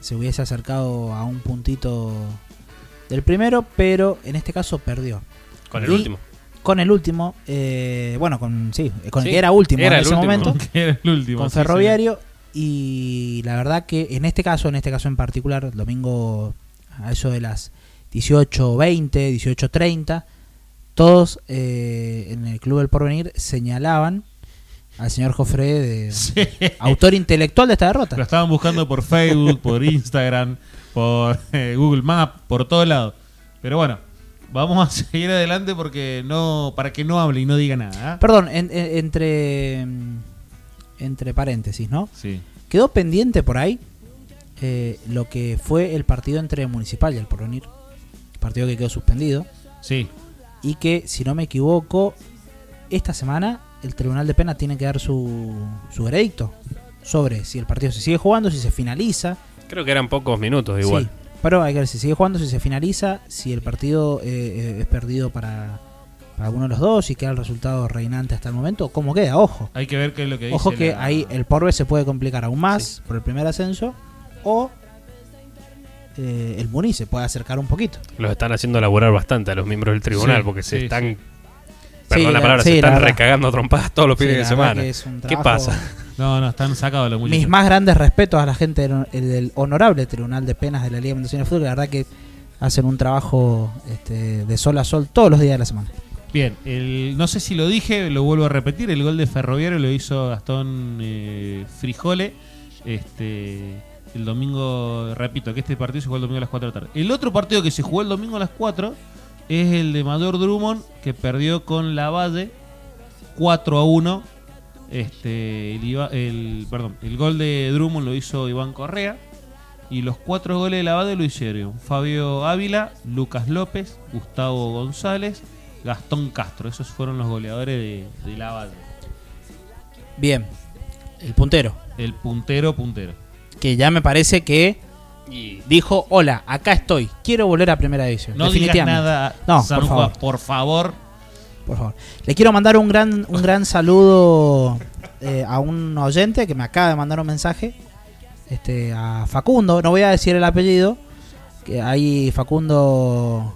Speaker 4: se hubiese acercado a un puntito del primero, pero en este caso perdió.
Speaker 3: Con el
Speaker 4: Y
Speaker 3: último.
Speaker 4: Con el último, eh, bueno, con sí, con el
Speaker 3: Sí,
Speaker 4: que era último
Speaker 3: era
Speaker 4: en
Speaker 3: el
Speaker 4: ese
Speaker 3: último.
Speaker 4: momento,
Speaker 2: era el último.
Speaker 4: con
Speaker 2: sí.
Speaker 4: Ferroviario. Y la verdad que en este caso, en este caso en particular, el domingo a eso de las 18.20, 18.30, todos eh, en el Club del Porvenir señalaban al señor Jofre de
Speaker 2: Sí.
Speaker 4: autor intelectual de esta derrota.
Speaker 2: Lo estaban buscando por Facebook, por Instagram, por eh, Google Maps, por todos lados. Pero bueno, vamos a seguir adelante porque no para que no hable y no diga nada. ¿ah?
Speaker 4: Perdón, en- en- entre mm, entre paréntesis, ¿no?
Speaker 2: Sí.
Speaker 4: Quedó pendiente por ahí eh, lo que fue el partido entre Municipal y el Porvenir, partido que quedó suspendido
Speaker 2: Sí.
Speaker 4: y que, si no me equivoco, esta semana el Tribunal de Pena tiene que dar su, su veredicto sobre si el partido se sigue jugando, si se finaliza.
Speaker 3: Creo que eran pocos minutos igual.
Speaker 4: Sí, pero hay que ver si sigue jugando, si se finaliza, si el partido eh, eh, es perdido para, para alguno de los dos y queda el resultado reinante hasta el momento. ¿Cómo queda? Ojo.
Speaker 2: Hay que ver qué es lo que dice.
Speaker 4: Ojo que
Speaker 2: la-
Speaker 4: ahí el Porbe se puede complicar aún más por el primer ascenso o eh, el Muni se puede acercar un poquito.
Speaker 3: Los están haciendo laburar bastante a los miembros del tribunal
Speaker 2: Sí,
Speaker 3: porque se
Speaker 2: sí,
Speaker 3: están.
Speaker 2: sí.
Speaker 3: Perdón
Speaker 4: Sí,
Speaker 3: la
Speaker 4: la-
Speaker 3: palabra, se están recagando trompadas todos los fines de semana.
Speaker 4: que es un
Speaker 3: ¿Qué pasa?
Speaker 2: No, no, están sacados los muchachos.
Speaker 4: Mis más grandes respetos a la gente del, del honorable Tribunal de Penas de la Liga Mendocina de Fútbol, que la verdad que hacen un trabajo este, de sol a sol todos los días de la semana.
Speaker 2: Bien, el, no sé si lo dije, lo vuelvo a repetir. El gol de Ferroviario lo hizo Gastón eh, Frijole. Este, el domingo, repito, que este partido se jugó el domingo a las 4 de la tarde. El otro partido que se jugó el domingo a las 4 es el de Mayor Drummond, que perdió con la Valle 4 a 1. Este, el, Iba- el- perdón, el gol de Drummond lo hizo Iván Correa. Y los cuatro goles de la Valle lo hicieron Fabio Ávila, Lucas López, Gustavo González, Gastón Castro. Esos fueron los goleadores de, de la Valle.
Speaker 4: Bien, el puntero,
Speaker 2: El puntero, puntero.
Speaker 4: que ya me parece que
Speaker 3: Y
Speaker 4: dijo, hola, acá estoy, quiero volver a Primera División.
Speaker 2: No digas nada,
Speaker 4: No, por favor.
Speaker 2: por favor.
Speaker 4: Por favor. Le quiero mandar un gran, un gran saludo eh, a un oyente que me acaba de mandar un mensaje. Este, a Facundo, no voy a decir el apellido. Que hay Facundo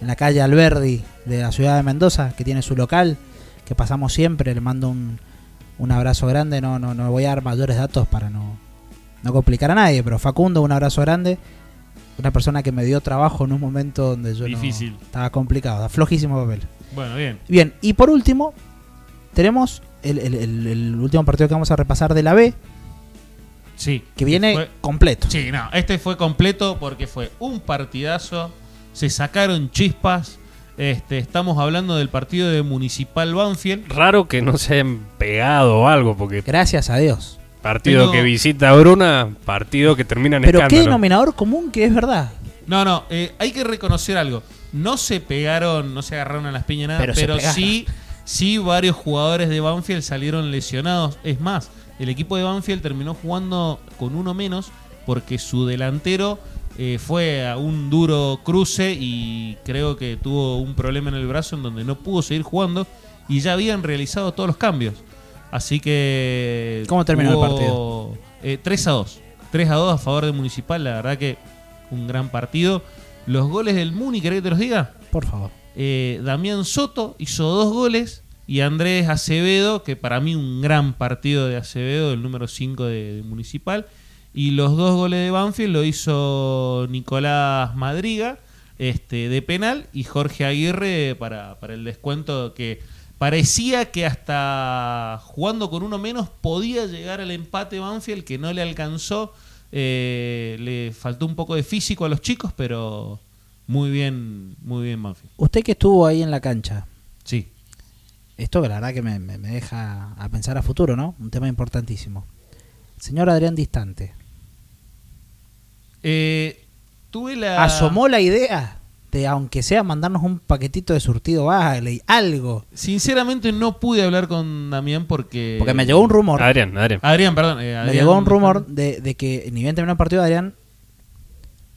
Speaker 4: en la calle Alberdi de la ciudad de Mendoza, que tiene su local, que pasamos siempre. Le mando un, un abrazo grande. No, no, no voy a dar mayores datos para no, no complicar a nadie. Pero Facundo, un abrazo grande. Una persona que me dio trabajo en un momento donde yo no-
Speaker 2: Difícil.
Speaker 4: estaba complicado, flojísimo papel.
Speaker 2: Bueno, bien.
Speaker 4: Bien, y por último, tenemos el, el- el- el último partido que vamos a repasar de la B,
Speaker 2: Sí.
Speaker 4: que viene
Speaker 2: Fue-
Speaker 4: completo.
Speaker 2: Sí, no, este fue completo porque fue un partidazo, se sacaron chispas. Este, estamos hablando del partido de Municipal Banfield.
Speaker 3: Raro que no se hayan pegado o algo, porque
Speaker 4: Gracias a Dios.
Speaker 3: partido
Speaker 2: Tengo-
Speaker 3: que visita a Bruna, partido que termina en
Speaker 4: Pero qué
Speaker 3: escándalo.
Speaker 4: denominador común que es verdad.
Speaker 2: No, no, eh, hay que reconocer algo. No se pegaron, no se agarraron a las piñas nada,
Speaker 4: Pero
Speaker 2: sí, sí varios jugadores de Banfield salieron lesionados. Es más, el equipo de Banfield terminó jugando con uno menos porque su delantero eh, fue a un duro cruce y creo que tuvo un problema en el brazo en donde no pudo seguir jugando y ya habían realizado todos los cambios. Así que...
Speaker 4: ¿Cómo terminó el partido?
Speaker 2: eh, 3 a 2. 3 a 2 a favor de Municipal. La verdad que un gran partido. Los goles del Muni, ¿querés que te los diga?
Speaker 4: Por favor.
Speaker 2: Eh, Damián Soto hizo dos goles y Andrés Acevedo, que para mí un gran partido de Acevedo, el número 5 de, de Municipal. Y los dos goles de Banfield lo hizo Nicolás Madriga este, de penal y Jorge Aguirre para, para el descuento que parecía que hasta jugando con uno menos podía llegar al empate Banfield, que no le alcanzó. Eh, le faltó un poco de físico a los chicos, pero muy bien, muy bien Banfield.
Speaker 4: Usted que estuvo ahí en la cancha,
Speaker 2: Sí.
Speaker 4: esto la verdad que me, me- me deja a pensar a futuro, ¿no? Un tema importantísimo. Señor Adrián Distante,
Speaker 2: Eh, tuve la.
Speaker 4: asomó la idea de, aunque sea mandarnos un paquetito de surtido Bagley, algo.
Speaker 2: Sinceramente no pude hablar con Damián porque.
Speaker 4: Porque me llegó un rumor.
Speaker 3: Adrián, Adrián.
Speaker 2: Adrián, perdón. eh,
Speaker 4: me llegó un rumor de, de que ni bien terminó el partido Adrián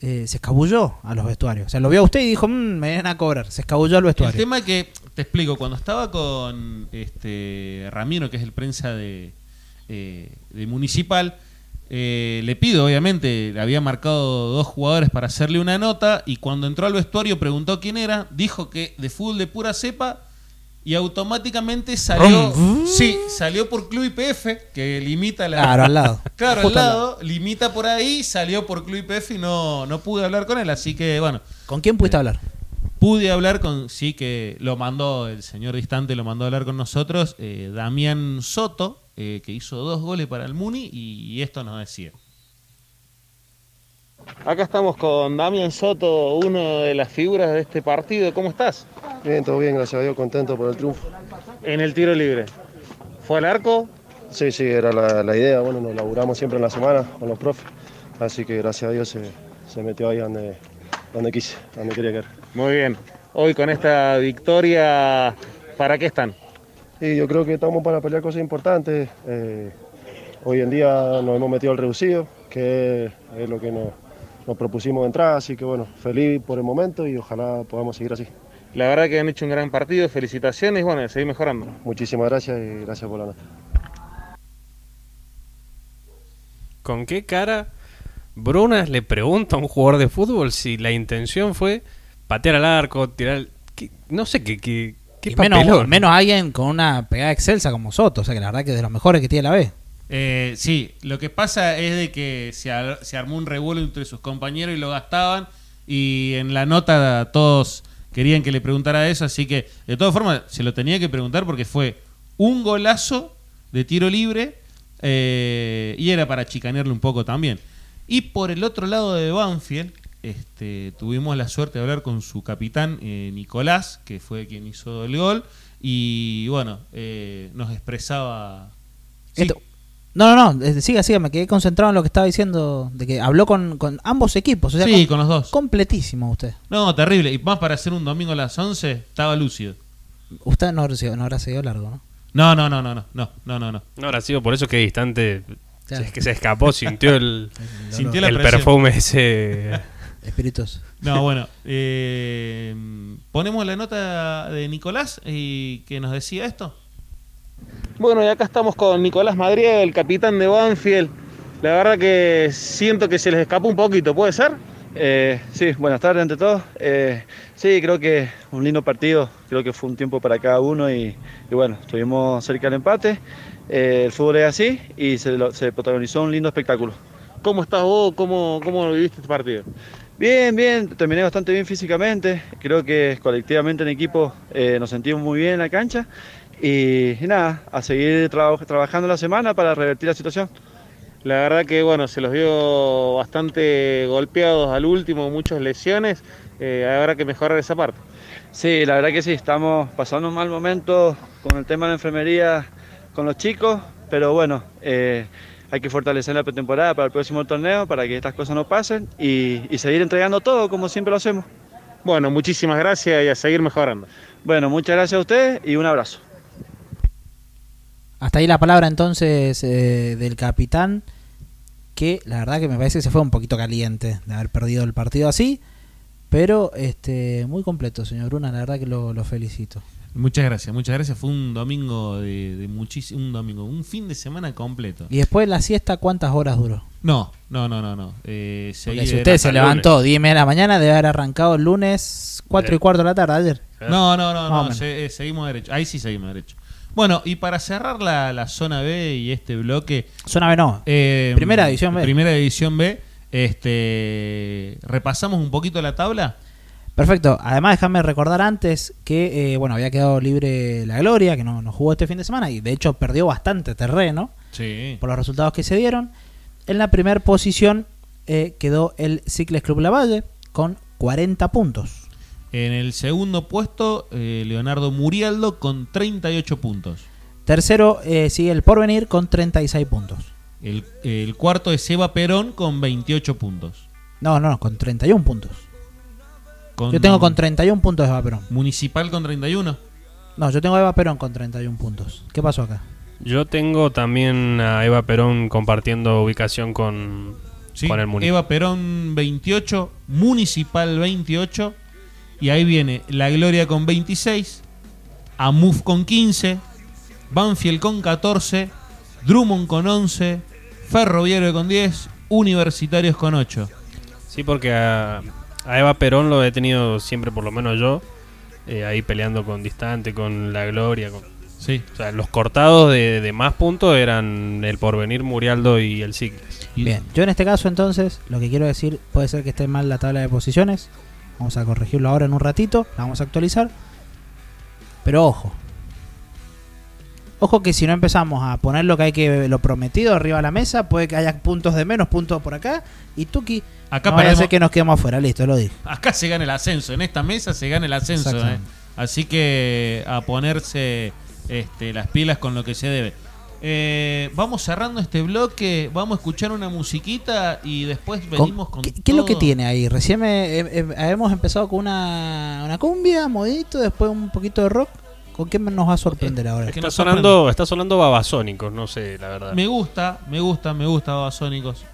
Speaker 4: eh, se escabulló a los vestuarios. O sea, lo vio a usted y dijo, "Mm, me vienen a cobrar. Se escabulló al
Speaker 2: El
Speaker 4: vestuario.
Speaker 2: tema que, te explico, cuando estaba con este Ramiro, que es el prensa de, eh, de Municipal, eh, le pido, obviamente, le había marcado dos jugadores para hacerle una nota y cuando entró al vestuario preguntó quién era, dijo que de fútbol de pura cepa y automáticamente salió,
Speaker 4: Rum.
Speaker 2: sí, salió por Club IPF, que limita la...
Speaker 4: Claro, al lado.
Speaker 2: Claro,
Speaker 4: Justo al
Speaker 2: lado, limita por ahí, salió por Club IPF y no, no pude hablar con él, así que bueno,
Speaker 4: ¿Con quién pudiste hablar?
Speaker 2: Pude hablar con, sí que lo mandó, el señor Distante lo mandó a hablar con nosotros, eh, Damián Soto, eh, que hizo dos goles para el Muni y, esto nos decía. Acá estamos con Damián Soto, uno de las figuras de este partido. ¿Cómo estás?
Speaker 7: Bien, todo bien, gracias a Dios, contento por el triunfo.
Speaker 2: En el tiro libre. ¿Fue al arco?
Speaker 7: Sí, sí, era la, la idea, bueno, nos laburamos siempre en la semana con los profes, así que gracias a Dios se, se metió ahí donde, donde quise, donde quería caer.
Speaker 2: Muy bien. Hoy con esta victoria, ¿para qué están?
Speaker 7: Y yo creo que estamos para pelear cosas importantes. eh, hoy en día nos hemos metido al reducido, que es lo que nos, nos propusimos de entrada, así que bueno, feliz por el momento y ojalá podamos seguir así.
Speaker 2: La verdad que han hecho un gran partido, felicitaciones y bueno, seguir mejorando.
Speaker 7: Muchísimas gracias y gracias por la nota.
Speaker 3: ¿Con qué cara Brunas le pregunta a un jugador de fútbol si la intención fue patear al arco, tirar... qué- no sé qué
Speaker 4: Y menos, menos alguien con una pegada excelsa como Soto. O sea, que la verdad que es de los mejores que tiene la B.
Speaker 2: Eh, sí, lo que pasa es de que se, ar- se armó un revuelo entre sus compañeros y lo gastaban y en la nota todos querían que le preguntara eso, así que de todas formas se lo tenía que preguntar porque fue un golazo de tiro libre eh, y era para chicanearle un poco también. Y por el otro lado de Banfield, este, tuvimos la suerte de hablar con su capitán eh, Nicolás, que fue quien hizo el gol, y bueno, eh, nos expresaba... Sí,
Speaker 4: Esto- No, no, no. eh, Siga, siga. Me quedé concentrado en lo que estaba diciendo. De que habló con, con ambos equipos. O sea,
Speaker 2: Sí,
Speaker 4: com-
Speaker 2: con los dos.
Speaker 4: Completísimo usted.
Speaker 2: No, terrible. Y más para hacer un domingo a las 11, estaba lúcido.
Speaker 4: Usted no, habrá sido- no habrá seguido largo, ¿no?
Speaker 2: No, no, no, no, no, no, no, no.
Speaker 3: habrá sido por eso que distante
Speaker 4: Claro.
Speaker 3: es que se escapó, sintió el,
Speaker 2: Sintió la
Speaker 3: el perfume ese.
Speaker 4: Espíritus.
Speaker 2: No, bueno. eh, ponemos la nota de Nicolás y que nos decía esto. Bueno, y acá estamos con Nicolás Madrigal, el capitán de Banfield. La verdad que siento que se les escapó un poquito, ¿puede ser?
Speaker 8: Eh, sí, buenas tardes ante todos. Eh, sí, creo que un lindo partido, creo que fue un tiempo para cada uno y, y bueno, estuvimos cerca del empate. Eh, el fútbol es así y se, lo- se protagonizó un lindo espectáculo.
Speaker 2: ¿Cómo estás vos? ¿Cómo, cómo viviste este partido?
Speaker 8: Bien, bien, terminé bastante bien físicamente. Creo que colectivamente en equipo eh, nos sentimos muy bien en la cancha y, y nada, a seguir traba- trabajando la semana para revertir la situación.
Speaker 3: La verdad que bueno, se los vio bastante golpeados al último, muchas lesiones. Eh, habrá que mejorar esa parte.
Speaker 8: Sí, la verdad que sí, estamos pasando un mal momento con el tema de la enfermería con los chicos, pero bueno, eh, hay que fortalecer la pretemporada para el próximo torneo para que estas cosas no pasen y, y seguir entregando todo como siempre lo hacemos.
Speaker 3: Bueno, muchísimas gracias y a seguir mejorando.
Speaker 8: Bueno, muchas gracias a ustedes y un abrazo.
Speaker 4: Hasta ahí la palabra entonces eh, del capitán, que la verdad que me parece que se fue un poquito caliente de haber perdido el partido así, pero este muy completo, señor Bruna, la verdad que lo, lo felicito.
Speaker 2: Muchas gracias, muchas gracias. Fue un domingo de, de muchísimo, un domingo, un fin de semana completo.
Speaker 4: Y después la siesta, ¿cuántas horas duró?
Speaker 2: No, no, no, no, no. Eh,
Speaker 4: Porque si
Speaker 2: de-
Speaker 4: usted se levantó 10 de la mañana, debe haber arrancado el lunes 4 y cuarto de la tarde ayer.
Speaker 2: lunes. No, no, no, no. se- eh, seguimos derecho. Ahí sí seguimos derecho. Bueno, y para cerrar la, la zona B y este bloque.
Speaker 4: Zona B no.
Speaker 2: eh,
Speaker 4: Primera división B.
Speaker 2: Primera división B. Este, repasamos un poquito la tabla.
Speaker 4: Perfecto. Además, déjame recordar antes que, eh, bueno, había quedado libre la Gloria, que no, no jugó este fin de semana y de hecho perdió bastante terreno
Speaker 2: Sí.
Speaker 4: por los resultados que se dieron. En la primera posición eh, quedó el Cicles Club Lavalle con 40 puntos.
Speaker 2: En el segundo puesto, eh, Leonardo Murialdo con 38 puntos.
Speaker 4: Tercero eh, sigue el Porvenir con 36 puntos.
Speaker 2: El, el cuarto es Eva Perón con 28 puntos.
Speaker 4: No, no, con 31 puntos.
Speaker 2: Con
Speaker 4: Yo tengo con 31 puntos Eva Perón.
Speaker 2: Municipal con 31.
Speaker 4: No, yo tengo a Eva Perón con 31 puntos. ¿Qué pasó acá?
Speaker 3: Yo tengo también a Eva Perón compartiendo ubicación con,
Speaker 2: Sí,
Speaker 3: con el Muni.
Speaker 2: Eva Perón 28, Municipal 28. Y ahí viene La Gloria con 26, Amuf con 15, Banfield con 14, Drummond con 11, Ferroviario con 10, Universitarios con 8.
Speaker 3: Sí, porque a, a Eva Perón lo he tenido siempre, por lo menos yo, eh, ahí peleando con Distante, con La Gloria. Con,
Speaker 2: Sí.
Speaker 3: o sea, los cortados de, de más puntos eran el Porvenir, Murialdo y el Cicles.
Speaker 4: Bien, yo en este caso entonces, lo que quiero decir, puede ser que esté mal la tabla de posiciones. Vamos a corregirlo ahora en un ratito, la vamos a actualizar. Pero ojo. Ojo que si no empezamos a poner lo que hay que lo prometido arriba de la mesa, puede que haya puntos de menos, puntos por acá y Tuki
Speaker 2: Acá
Speaker 4: no ser que nos quedemos afuera, listo, lo dije.
Speaker 2: Acá se gana el ascenso, en esta mesa se gana el ascenso. ¿eh? Así que a ponerse este, las pilas con lo que se debe. Eh, vamos cerrando este bloque, vamos a escuchar una musiquita y después venimos con,
Speaker 4: ¿Qué, qué es lo que tiene ahí? Recién me- eh, eh, hemos empezado con una, una cumbia, modito, después un poquito de rock. ¿Con qué nos va a sorprender ahora?
Speaker 2: Es que
Speaker 3: Está sonando, está sonando babasónicos, no sé, la verdad.
Speaker 2: Me gusta, me gusta, me gusta Babasónicos.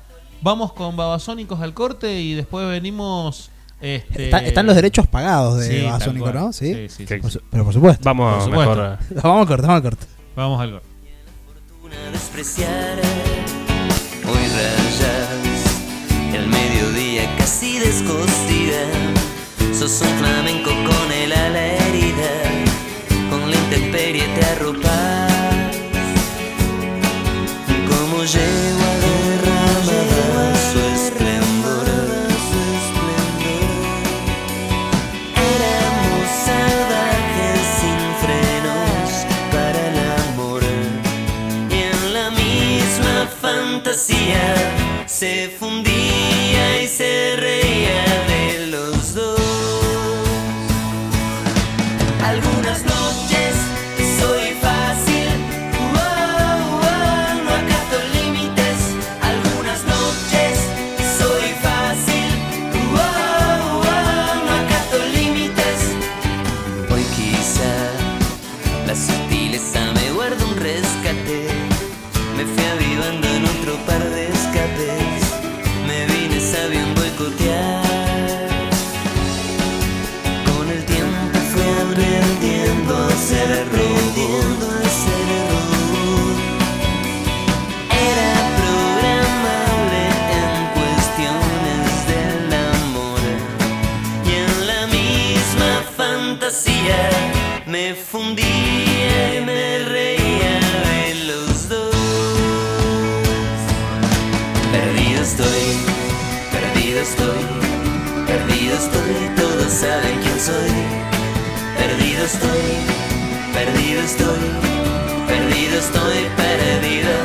Speaker 2: Vamos con Babasónicos al corte y después venimos... Este...
Speaker 4: Está- están los derechos pagados de
Speaker 2: Sí, tal
Speaker 4: Babasónico,
Speaker 2: cual.
Speaker 4: ¿no? Sí.
Speaker 2: Sí, sí,
Speaker 3: Sí.
Speaker 2: sí.
Speaker 4: Por su- pero por supuesto.
Speaker 3: Vamos
Speaker 2: Por
Speaker 3: a
Speaker 2: supuesto.
Speaker 3: mejor.
Speaker 4: vamos al corte, vamos al corte.
Speaker 2: Vamos al corte.
Speaker 9: Hoy rayas El mediodía casi descosida Sos un flamenco con el La intemperie te arropas Como yegua derramada su esplendor. Éramos salvajes sin frenos para el amor y en la misma fantasía se fundía y se reía soy. Perdido estoy, Perdido estoy, perdido estoy, perdido.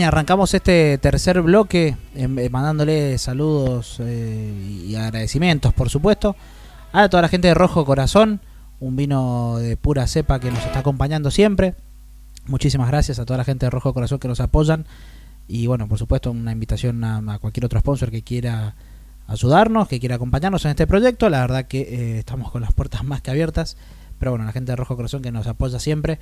Speaker 4: Arrancamos este tercer bloque em, eh, mandándole saludos eh, y agradecimientos, por supuesto, a toda la gente de Rojo Corazón, un vino de pura cepa que nos está acompañando siempre. Muchísimas gracias a toda la gente de Rojo Corazón que nos apoyan. Y bueno, por supuesto, una invitación a, a cualquier otro sponsor que quiera ayudarnos, que quiera acompañarnos en este proyecto. La verdad que eh, estamos con las puertas más que abiertas. Pero bueno, la gente de Rojo Corazón que nos apoya siempre.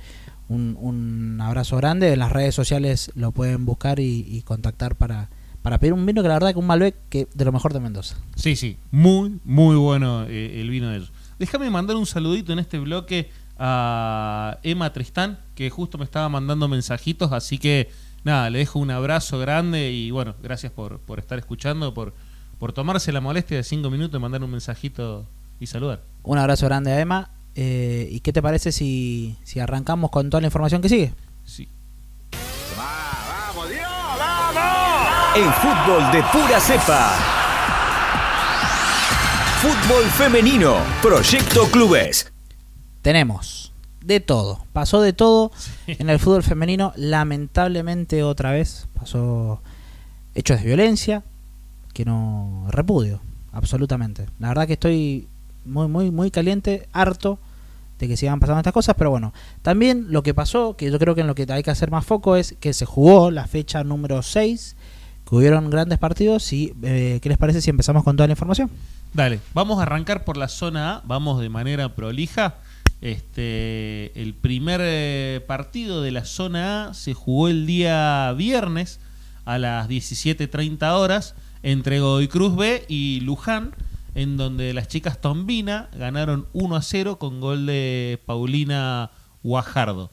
Speaker 4: Un, un abrazo grande. En las redes sociales lo pueden buscar y, y contactar para, para pedir un vino que la verdad que un Malbec que de lo mejor de Mendoza.
Speaker 2: Sí, sí, muy, muy bueno eh, el vino de ellos. Déjame mandar un saludito en este bloque a Emma Tristán, que justo me estaba mandando mensajitos, así que nada, le dejo un abrazo grande y bueno, gracias por, por estar escuchando, por, por tomarse la molestia de cinco minutos de mandar un mensajito y saludar.
Speaker 4: Un abrazo grande a Emma. Eh, ¿Y qué te parece si, si arrancamos con toda la información que sigue?
Speaker 2: Sí.
Speaker 1: En fútbol de pura cepa. Fútbol femenino. Proyecto Clubes.
Speaker 4: Tenemos de todo. Pasó de todo en el fútbol femenino. Lamentablemente otra vez pasó hechos de violencia que no repudio. Absolutamente. La verdad que estoy muy, muy, muy caliente, harto de que sigan pasando estas cosas. Pero bueno, también lo que pasó, que yo creo que en lo que hay que hacer más foco es que se jugó la fecha número 6. Que hubieron grandes partidos. Y, eh, ¿Qué les parece si empezamos con toda la información?
Speaker 2: Dale, vamos a arrancar por la zona A, vamos de manera prolija. Este, el primer eh, partido de la zona A se jugó el día viernes a las 17.30 horas entre Godoy Cruz B y Luján, en donde las chicas Tombina ganaron 1 a 0 con gol de Paulina Guajardo.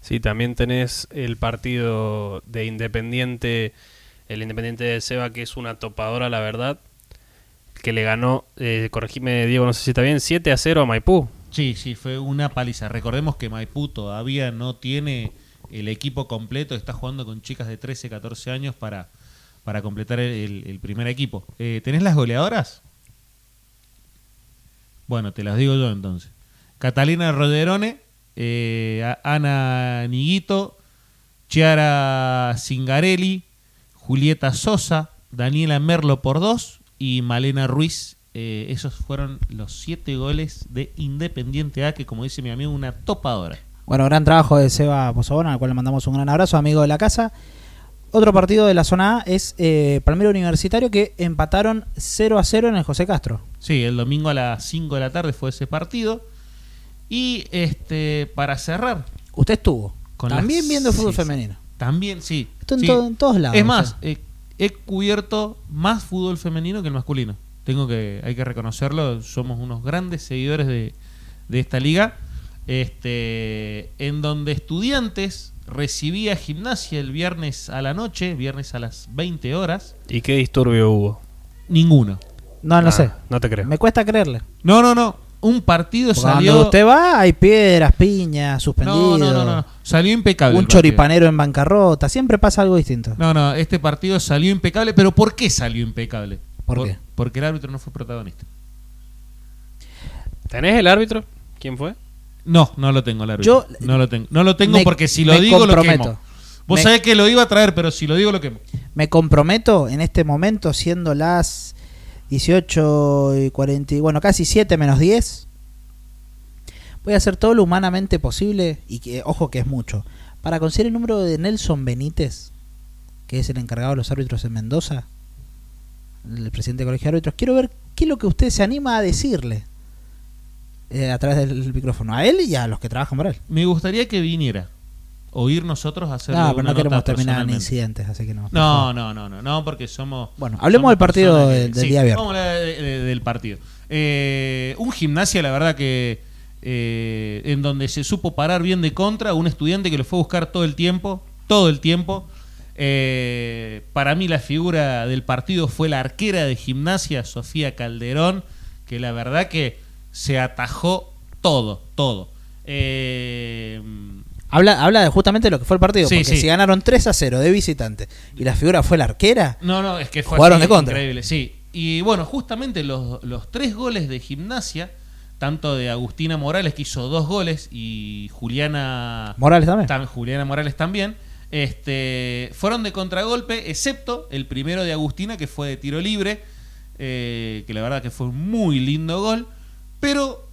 Speaker 3: Sí, también tenés el partido de Independiente, el Independiente de Seba, que es una topadora, la verdad, que le ganó, eh, corregime Diego, no sé si está bien, 7 a 0 a Maipú.
Speaker 2: Sí, sí, fue una paliza. Recordemos que Maipú todavía no tiene el equipo completo, está jugando con chicas de 13, 14 años para, para completar el, primer equipo. Eh, ¿Tenés las goleadoras? Bueno, te las digo yo entonces. Catalina Roderone, eh, Ana Niguito, Chiara Cingarelli, Julieta Sosa, Daniela Merlo por dos y Malena Ruiz. Eh, esos fueron los siete goles de Independiente A, que como dice mi amigo, una topadora.
Speaker 4: Bueno, gran trabajo de Seba Pozobona, al cual le mandamos un gran abrazo, amigo de la casa. Otro partido de la zona A es eh, Palmero Universitario que empataron 0 a 0 en el José Castro.
Speaker 2: Sí, el domingo a las 5 de la tarde fue ese partido. Y este para cerrar.
Speaker 4: Usted estuvo
Speaker 2: Con
Speaker 4: también
Speaker 2: las-
Speaker 4: viendo fútbol
Speaker 2: sí,
Speaker 4: femenino.
Speaker 2: También, sí.
Speaker 4: Esto en,
Speaker 2: sí.
Speaker 4: todo- en todos lados.
Speaker 2: Es
Speaker 4: o
Speaker 2: más,
Speaker 4: sea.
Speaker 2: eh, he cubierto más fútbol femenino que el masculino. Tengo que, hay que reconocerlo, somos unos grandes seguidores de, de esta liga. Este, en donde estudiantes recibía gimnasia el viernes a la noche, viernes a las 20 horas.
Speaker 3: ¿Y qué disturbio hubo?
Speaker 2: Ninguno.
Speaker 4: No, no
Speaker 3: Ah,
Speaker 4: sé.
Speaker 3: No te creo.
Speaker 4: Me cuesta creerle.
Speaker 2: No, no, no. Un partido
Speaker 4: Porque
Speaker 2: salió.
Speaker 4: Cuando usted va, hay piedras, piñas, suspendido.
Speaker 2: No, no, no, no. Salió impecable.
Speaker 4: Un choripanero en bancarrota. Siempre pasa algo distinto.
Speaker 2: No, no, este partido salió impecable. ¿Pero por qué salió impecable?
Speaker 4: ¿Por qué?
Speaker 2: Porque el árbitro no fue protagonista.
Speaker 3: ¿Tenés el árbitro? ¿Quién fue?
Speaker 2: No, no lo tengo árbitro.
Speaker 4: Yo-
Speaker 2: no lo tengo. No lo tengo
Speaker 4: Me-
Speaker 2: porque si lo digo lo quemo. Vos
Speaker 4: Me-
Speaker 2: sabés que lo iba a traer, pero si lo digo lo quemo.
Speaker 4: Me comprometo en este momento, siendo las 18 y 40, y- bueno, casi 7 menos 10. Voy a hacer todo lo humanamente posible, y que, ojo que es mucho, para conseguir el número de Nelson Benítez, que es el encargado de los árbitros en Mendoza, el presidente del colegio de árbitros. Quiero ver qué es lo que usted se anima a decirle eh, a través del micrófono, a él y a los que trabajan para él.
Speaker 2: Me gustaría que viniera. O ir nosotros a hacer
Speaker 4: No, pero no queremos terminar en incidentes, así que no.
Speaker 2: No, no, no, no, no, porque somos.
Speaker 4: Bueno, hablemos
Speaker 2: somos
Speaker 4: del partido del- del
Speaker 2: sí,
Speaker 4: día viernes.
Speaker 2: Vamos a hablar de- de- del partido. Eh, un gimnasia, la verdad que. eh, en donde se supo parar bien de contra, un estudiante que lo fue a buscar todo el tiempo, todo el tiempo. Eh, para mí la figura del partido fue la arquera de gimnasia, Sofía Calderón, que la verdad que se atajó todo, todo. Eh,
Speaker 4: Habla, habla de justamente lo que fue el partido,
Speaker 2: Sí,
Speaker 4: porque
Speaker 2: sí.
Speaker 4: si ganaron 3 a 0 de visitante y la figura fue la arquera,
Speaker 2: No, no, es que fue
Speaker 4: Jugaron
Speaker 2: así,
Speaker 4: de contra.
Speaker 2: increíble, sí. Y bueno, justamente los, los tres goles de gimnasia, tanto de Agustina Morales, que hizo dos goles, y Juliana
Speaker 4: Morales también.
Speaker 2: tam- Juliana Morales también, este, fueron de contragolpe, excepto el primero de Agustina, que fue de tiro libre, eh, que la verdad que fue un muy lindo gol, pero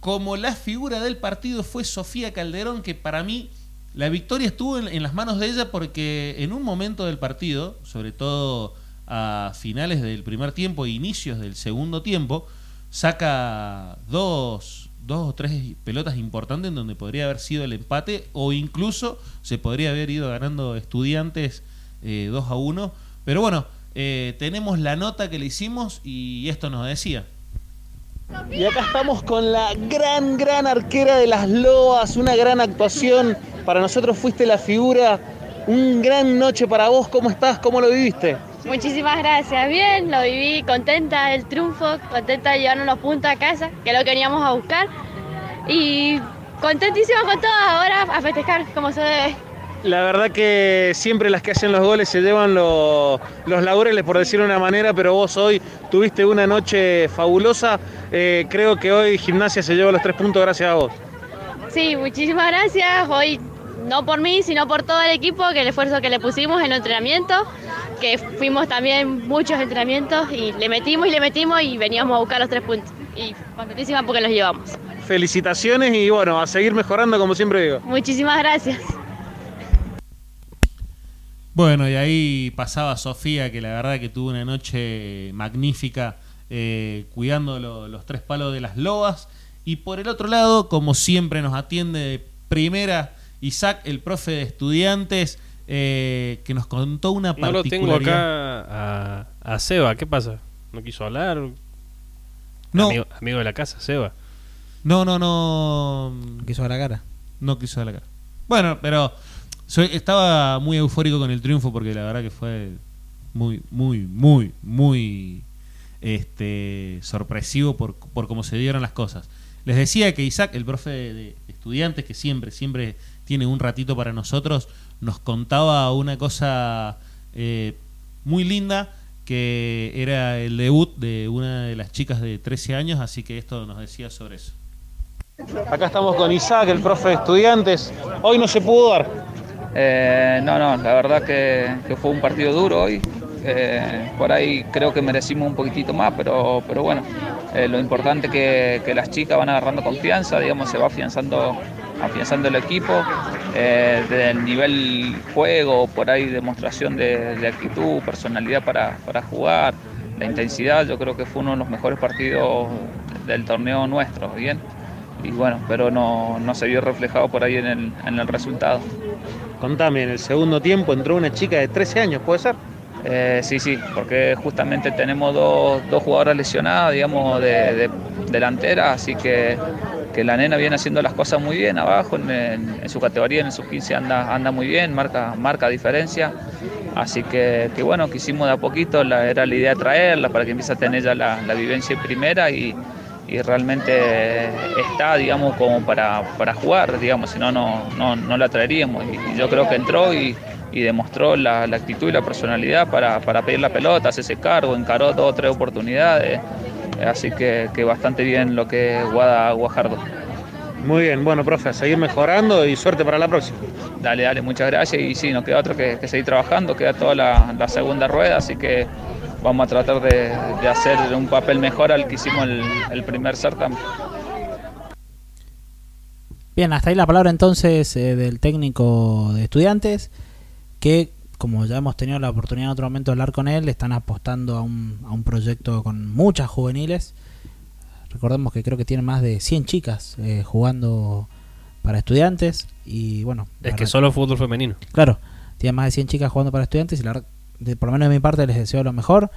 Speaker 2: como la figura del partido fue Sofía Calderón, que para mí la victoria estuvo en, las manos de ella porque en un momento del partido, sobre todo a finales del primer tiempo e inicios del segundo tiempo, saca dos, dos o tres pelotas importantes en donde podría haber sido el empate o incluso se podría haber ido ganando estudiantes eh, 2 a 1. Pero bueno, eh, tenemos la nota que le hicimos y esto nos decía.
Speaker 10: Y acá estamos con la gran, gran arquera de las Loas, una gran actuación. Para nosotros fuiste la figura, un gran noche para vos. ¿Cómo estás? ¿Cómo lo viviste?
Speaker 11: Muchísimas gracias, bien, lo viví contenta del triunfo, contenta de llevarnos puntos a casa, que lo que veníamos a buscar. Y contentísima con todo ahora a festejar como se debe.
Speaker 10: La verdad que siempre las que hacen los goles se llevan lo- los laureles, por decirlo de una manera, pero vos hoy tuviste una noche fabulosa. Eh, creo que hoy Gimnasia se lleva los tres puntos gracias a vos.
Speaker 11: Sí, muchísimas gracias. Hoy no por mí, sino por todo el equipo, que el esfuerzo que le pusimos en el entrenamiento, que fuimos también muchos entrenamientos y le metimos y le metimos y veníamos a buscar los tres puntos. Y contentísima porque los llevamos.
Speaker 10: Felicitaciones y bueno, a seguir mejorando como siempre digo.
Speaker 11: Muchísimas gracias.
Speaker 2: Bueno, y ahí pasaba Sofía, que la verdad que tuvo una noche magnífica eh, cuidando lo- los tres palos de las lobas. Y por el otro lado, como siempre nos atiende de primera Isaac, el profe de estudiantes, eh, que nos contó una
Speaker 3: No lo tengo
Speaker 2: particularidad.
Speaker 3: acá a, a Seba. ¿Qué pasa? ¿No quiso hablar?
Speaker 2: No.
Speaker 3: Amigo, amigo de la casa, Seba.
Speaker 2: No, no, no.
Speaker 4: quiso dar la cara.
Speaker 2: No quiso dar la cara. Bueno, pero estaba muy eufórico con el triunfo porque la verdad que fue muy, muy, muy, muy este, sorpresivo por, por cómo se dieron las cosas. Les decía que Isaac, el profe de, de estudiantes, que siempre, siempre tiene un ratito para nosotros, nos contaba una cosa eh, muy linda que era el debut de una de las chicas de 13 años, así que esto nos decía sobre eso.
Speaker 10: Acá estamos con Isaac, el profe de estudiantes. Hoy no se pudo dar.
Speaker 12: Eh, no, no, la verdad que, fue un partido duro hoy. Eh, por ahí creo que merecimos un poquitito más, pero, pero bueno, eh, lo importante es que, las chicas van agarrando confianza, digamos, se va afianzando, afianzando el equipo, eh, del nivel juego, por ahí demostración de, de actitud, personalidad para, para jugar, la intensidad, yo creo que fue uno de los mejores partidos del torneo nuestro, ¿bien? Y bueno, pero no, no se vio reflejado por ahí en el, en el resultado.
Speaker 10: Contame, en el segundo tiempo entró una chica de 13 años, ¿puede ser?
Speaker 12: Eh, sí, sí, porque justamente tenemos dos, dos jugadoras lesionadas, digamos, de, de delantera, así que, que la nena viene haciendo las cosas muy bien abajo, en, su categoría, en el sub-15 anda, anda muy bien, marca, marca diferencia. Así que, que bueno, quisimos de a poquito, la, era la idea traerla para que empiece a tener ya la, la vivencia en primera y, y realmente está, digamos, como para, para jugar, digamos, si no, no, no, no la traeríamos. Y, yo creo que entró y, y demostró la, la actitud y la personalidad para, para pedir la pelota, hacerse cargo, encaró dos o tres oportunidades. Así que, que bastante bien lo que es Guada Guajardo.
Speaker 10: Muy bien, bueno, profe, seguir mejorando y suerte para la próxima.
Speaker 12: Dale, dale, muchas gracias. Y sí, nos queda otro que, que seguir trabajando, queda toda la, la segunda rueda, así que vamos a tratar de, de hacer un papel mejor al que hicimos el, el primer certamen.
Speaker 4: Bien, hasta ahí la palabra entonces eh, del técnico de estudiantes, que como ya hemos tenido la oportunidad en otro momento de hablar con él, están apostando a un, a un proyecto con muchas juveniles. Recordemos que creo que tienen más de 100 chicas eh, jugando para estudiantes y bueno...
Speaker 3: Es que solo fútbol femenino.
Speaker 4: Claro, tienen más de 100 chicas jugando para estudiantes y la verdad, de- por lo menos de mi parte les deseo lo mejor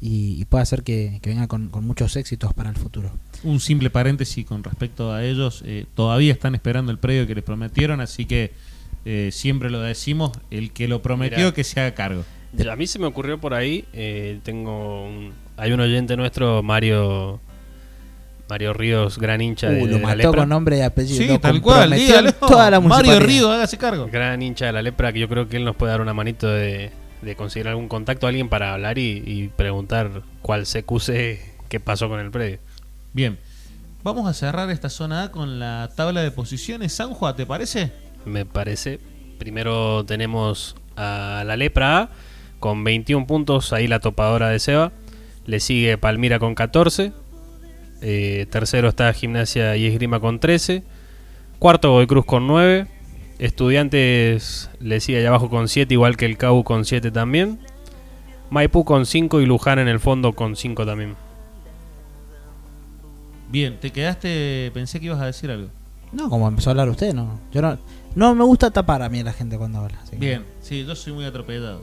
Speaker 4: y, y puede hacer que, que vengan con, con muchos éxitos para el futuro.
Speaker 2: Un simple paréntesis con respecto a ellos. eh, todavía están esperando el predio que les prometieron, así que eh, siempre lo decimos, el que lo prometió
Speaker 3: Mirá.
Speaker 2: que se haga cargo.
Speaker 3: A mí se me ocurrió por ahí, eh, tengo un- hay un oyente nuestro, Mario Mario Ríos, gran hincha de,
Speaker 4: Uh, lo
Speaker 3: de la
Speaker 4: mató
Speaker 3: lepra.
Speaker 4: con nombre y apellido.
Speaker 2: Sí, tal cual, dígalo.
Speaker 4: Toda la
Speaker 2: Mario
Speaker 4: municipalidad.
Speaker 2: Río, hágase cargo.
Speaker 3: Gran hincha de la lepra, que yo creo que él nos puede dar una manito de, de conseguir algún contacto a alguien para hablar y, y preguntar cuál CQC, qué pasó con el predio.
Speaker 2: Bien, vamos a cerrar esta zona A con la tabla de posiciones. Sanjua, ¿te parece?
Speaker 3: Me parece. Primero tenemos a la Lepra A con 21 puntos, ahí la topadora de Seba. Le sigue Palmira con 14. Eh, tercero está Gimnasia y Esgrima con 13. Cuarto Godoy Cruz con 9. Estudiantes le sigue allá abajo con 7, igual que el CAU con 7 también. Maipú con 5 y Luján en el fondo con 5 también.
Speaker 2: Bien, te quedaste, pensé que ibas a decir algo.
Speaker 4: No, como empezó a hablar usted, no. Yo no, no me gusta tapar a mí a la gente cuando habla. así que
Speaker 2: Bien, sí, yo soy muy atropellado.